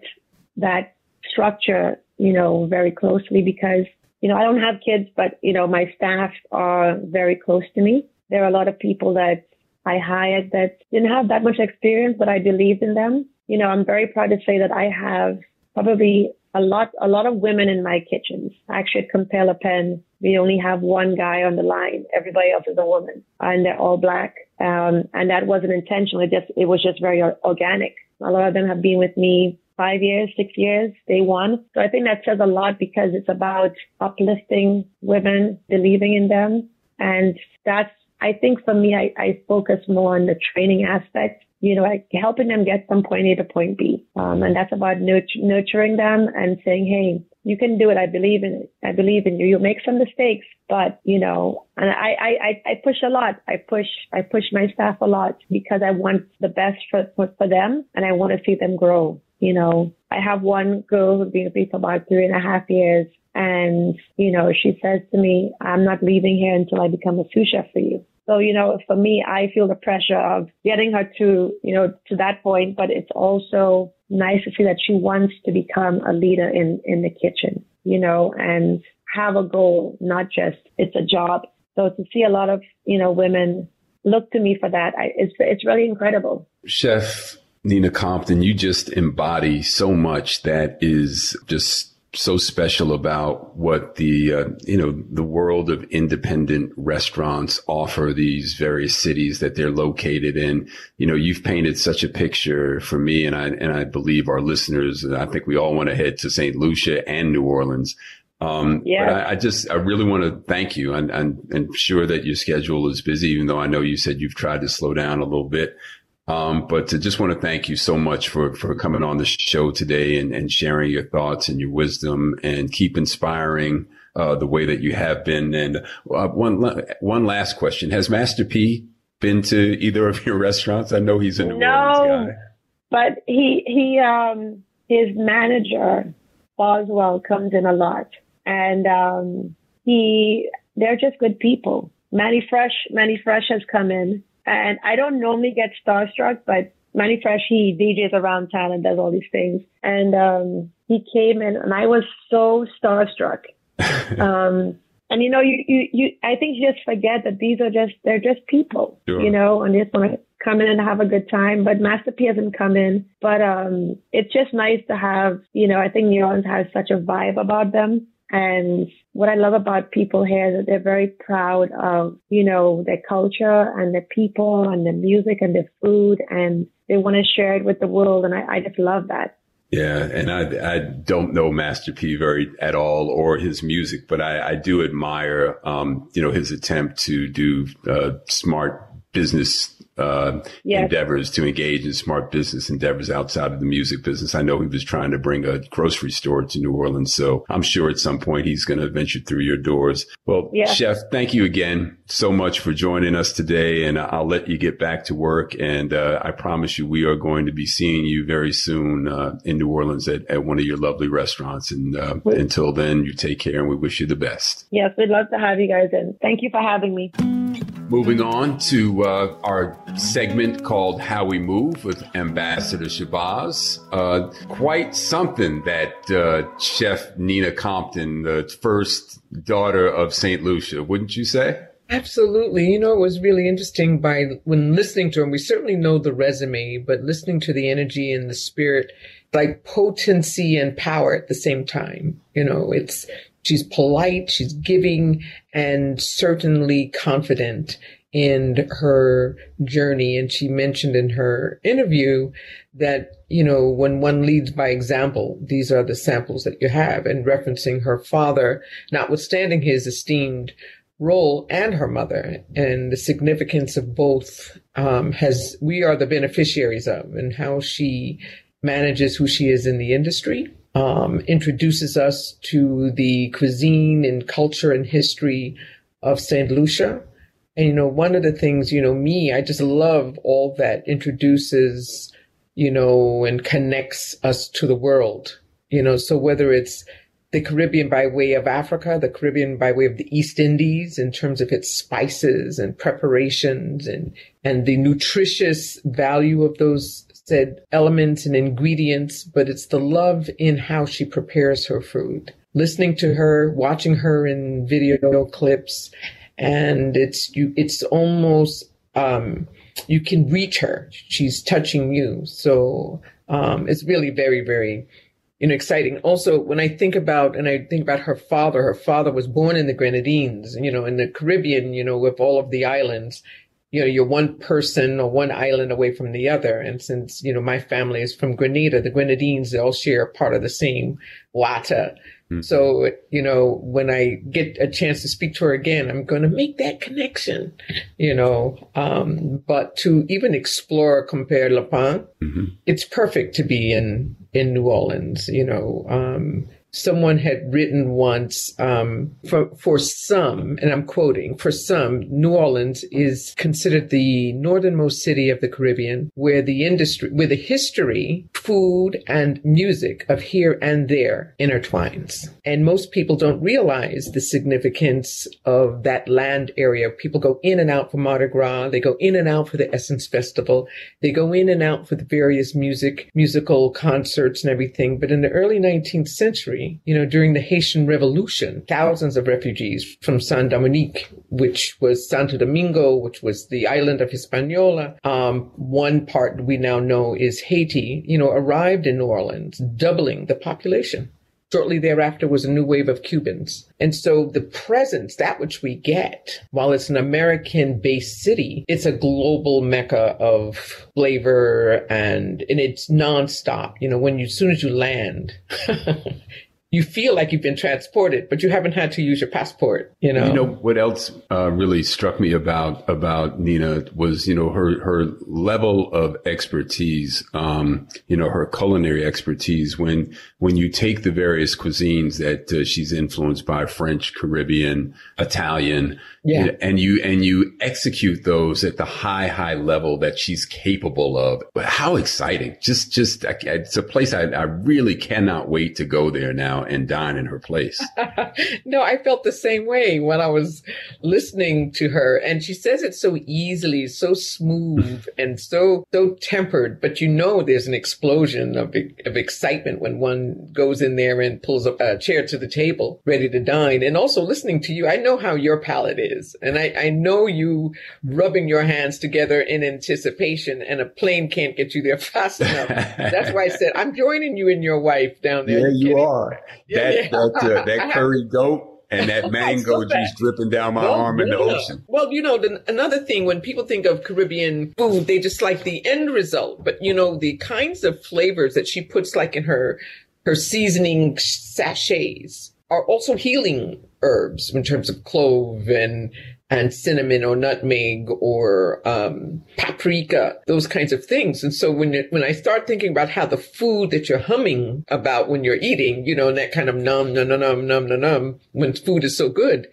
that structure, you know, very closely because, you know, I don't have kids, but, you know, my staff are very close to me. There are a lot of people that I hired that didn't have that much experience, but I believed in them. You know, I'm very proud to say that I have probably a lot, a lot of women in my kitchens. Actually, at Compère Lapin, we only have one guy on the line. Everybody else is a woman, and they're all black. Um, and that wasn't intentional. It just, it was just very organic. A lot of them have been with me five years, six years, day one. So I think that says a lot because it's about uplifting women, believing in them. And that's, I think for me, I, I focus more on the training aspect you know, like helping them get from point A to point B. Um, and that's about nurt- nurturing them and saying, Hey, you can do it. I believe in it. I believe in you. You'll make some mistakes, but you know, and I, I, I push a lot. I push, I push my staff a lot because I want the best for, for, for them and I want to see them grow. You know, I have one girl who's been with me for about three and a half years. And, you know, she says to me, I'm not leaving here until I become a sous chef for you. So, you know, for me, I feel the pressure of getting her to, you know, to that point, but it's also nice to see that she wants to become a leader in, in the kitchen, you know, and have a goal, not just it's a job. So to see a lot of, you know, women look to me for that, I, it's, it's really incredible. Chef Nina Compton, you just embody so much that is just so special about what the uh, you know the world of independent restaurants offer these various cities that they're located in. You know, you've painted such a picture for me, and I and I believe our listeners. And I think we all want to head to St. Lucia and New Orleans. Um, yeah. But I, I, just I really want to thank you, and I'm sure that your schedule is busy, even though I know you said you've tried to slow down a little bit. Um, but to just want to thank you so much for, for coming on the show today and, and sharing your thoughts and your wisdom and keep inspiring, uh, the way that you have been. And uh, one, one last question. Has Master P been to either of your restaurants? I know he's a New no, Orleans guy. But he, he, um, his manager, Boswell, comes in a lot and, um, he, they're just good people. Manny Fresh, Manny Fresh has come in and I don't normally get starstruck, but Manny Fresh, he DJs around town and does all these things. And um, he came in, and I was so starstruck. um, and you know, you, you, you, I think you just forget that these are just, they're just people, sure. you know, and they just want to come in and have a good time. But Master P hasn't come in. But um, it's just nice to have, you know, I think New Orleans has such a vibe about them. And what I love about people here is that they're very proud of, you know, their culture and their people and their music and their food and they want to share it with the world. And I, I just love that. Yeah, and I, I don't know Master P very at all or his music, but I, I do admire, um, you know, his attempt to do uh, smart business uh, yes. endeavors to engage in smart business endeavors outside of the music business. I know he was trying to bring a grocery store to New Orleans, so I'm sure at some point he's going to venture through your doors. Well, yeah. Chef, thank you again so much for joining us today, and I'll let you get back to work. And uh, I promise you, we are going to be seeing you very soon uh, in New Orleans at, at, one of your lovely restaurants. And uh, until then, you take care, and we wish you the best. Yes, we'd love to have you guys in. Thank you for having me. Moving on to uh, our segment called How We Move with Ambassador Shabazz. Uh, quite something that uh, Chef Nina Compton, the first daughter of St. Lucia, wouldn't you say? Absolutely. You know, it was really interesting by when listening to him, we certainly know the resume, but listening to the energy and the spirit, like potency and power at the same time. You know, it's She's polite, she's giving, and certainly confident in her journey. And she mentioned in her interview that, you know, when one leads by example, these are the samples that you have, and referencing her father, notwithstanding his esteemed role and her mother and the significance of both um, has we are the beneficiaries of and how she manages who she is in the industry um, introduces us to the cuisine and culture and history of St. Lucia. And, you know, one of the things, you know, me, I just love all that introduces, you know, and connects us to the world, you know, so whether it's the Caribbean by way of Africa, the Caribbean by way of the East Indies in terms of its spices and preparations and, and the nutritious value of those said elements and ingredients, but it's the love in how she prepares her food. Listening to her, watching her in video clips, and it's you. It's almost um, you can reach her. She's touching you. So um, it's really very, very you know, exciting. Also, when I think about, and I think about her father, her father was born in the Grenadines, you know, in the Caribbean, you know, with all of the islands you know, you're one person or one island away from the other. And since, you know, my family is from Grenada, the Grenadines, they all share part of the same water. Mm-hmm. So, you know, when I get a chance to speak to her again, I'm going to make that connection, you know. Um, but to even explore Compère Lapin, mm-hmm. it's perfect to be in, in New Orleans, you know. Um, someone had written once um, for for some, and I'm quoting, for some, New Orleans is considered the northernmost city of the Caribbean, where the industry, where the history, food, and music of here and there intertwines. And most people don't realize the significance of that land area. People go in and out for Mardi Gras, they go in and out for the Essence Festival, they go in and out for the various music, musical concerts and everything. But in the early 19th century, you know, during the Haitian Revolution, thousands of refugees from Saint Dominique, which was Santo Domingo, which was the island of Hispaniola. Um, one part we now know is Haiti, you know, arrived in New Orleans, doubling the population. Shortly thereafter was a new wave of Cubans. And so the presence, that which we get, while it's an American based city, it's a global mecca of flavor and, and it's nonstop. You know, when you, as soon as you land, you feel like you've been transported, but you haven't had to use your passport. You know. You know what else uh, really struck me about about Nina was you know her her level of expertise. Um, you know her culinary expertise when when you take the various cuisines that uh, she's influenced by French, Caribbean, Italian, yeah. and you and you execute those at the high high level that she's capable of. How exciting! Just just it's a place I, I really cannot wait to go there now and dine in her place. no, I felt the same way when I was listening to her. And she says it so easily, so smooth and so, so tempered. But you know, there's an explosion of, of excitement when one goes in there and pulls up a chair to the table ready to dine. And also listening to you, I know how your palate is. And I, I know you rubbing your hands together in anticipation and a plane can't get you there fast enough. That's why I said, I'm joining you and your wife down there. Yeah, you are that yeah. that uh, that curry goat and that mango juice dripping down my well, arm in the ocean. Well, you know, the, another thing when people think of Caribbean food, they just like the end result. But you know, the kinds of flavors that she puts like in her her seasoning sachets are also healing herbs in terms of clove and and cinnamon or nutmeg or um, paprika, those kinds of things. And so when when I start thinking about how the food that you're humming about when you're eating, you know, and that kind of num num num num num num num, when food is so good,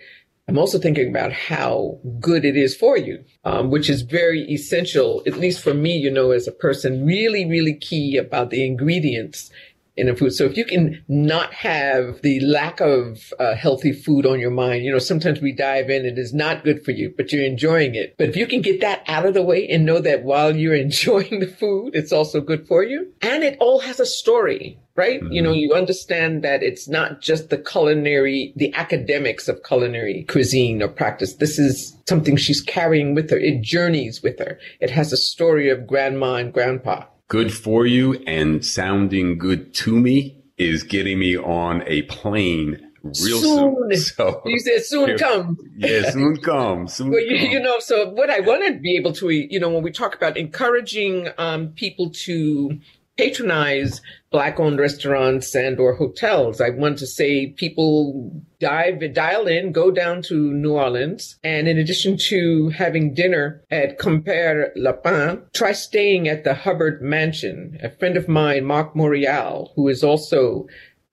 I'm also thinking about how good it is for you, um, which is very essential, at least for me, you know, as a person, really, really key about the ingredients in a food. So if you can not have the lack of uh, healthy food on your mind, you know, sometimes we dive in, and it is not good for you, but you're enjoying it. But if you can get that out of the way and know that while you're enjoying the food, it's also good for you. And it all has a story, right? Mm-hmm. You know, you understand that it's not just the culinary, the academics of culinary cuisine or practice. This is something she's carrying with her. It journeys with her. It has a story of grandma and grandpa good for you and sounding good to me is getting me on a plane real soon. soon. So you said soon come. Yeah, soon come. Soon well, you, come. you, know, so what I want to be able to, you know, when we talk about encouraging um, people to patronize black owned restaurants and or hotels. I want to say people dive dial in, go down to New Orleans, and in addition to having dinner at Compère Lapin, try staying at the Hubbard Mansion. A friend of mine, Mark Morial, who is also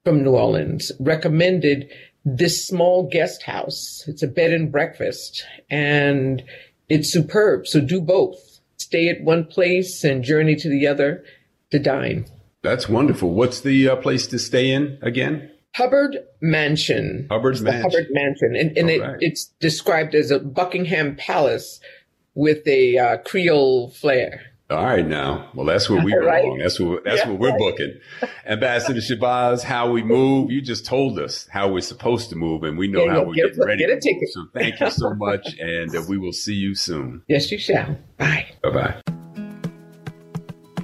from New Orleans, recommended this small guest house. It's a bed and breakfast and it's superb. So do both. Stay at one place and journey to the other to dine. That's wonderful. What's the uh, place to stay in again? Hubbard Mansion. Hubbard Mansion. Hubbard Mansion. And, and it, right. it's described as a Buckingham Palace with a uh, Creole flair. All right, now. Well, that's where we right. belong. That's what that's yeah, what we're right. booking. Ambassador Shabazz, how we move. You just told us how we're supposed to move, and we know yeah, how we're getting ready. Get a ticket. So thank you so much, and uh, we will see you soon. Yes, you shall. Bye. Bye bye.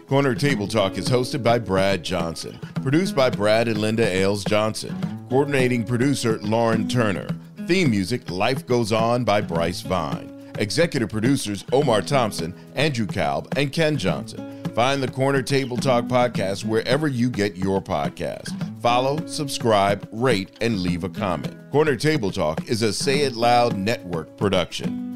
Corner Table Talk is hosted by Brad Johnson, produced by Brad and Linda Ailes Johnson, coordinating producer Lauren Turner, theme music Life Goes On by Bryce Vine, executive producers Omar Thompson, Andrew Kalb, and Ken Johnson. Find the Corner Table Talk podcast wherever you get your podcast. follow, subscribe, rate, and leave a comment. Corner Table Talk is a Say It Loud Network production.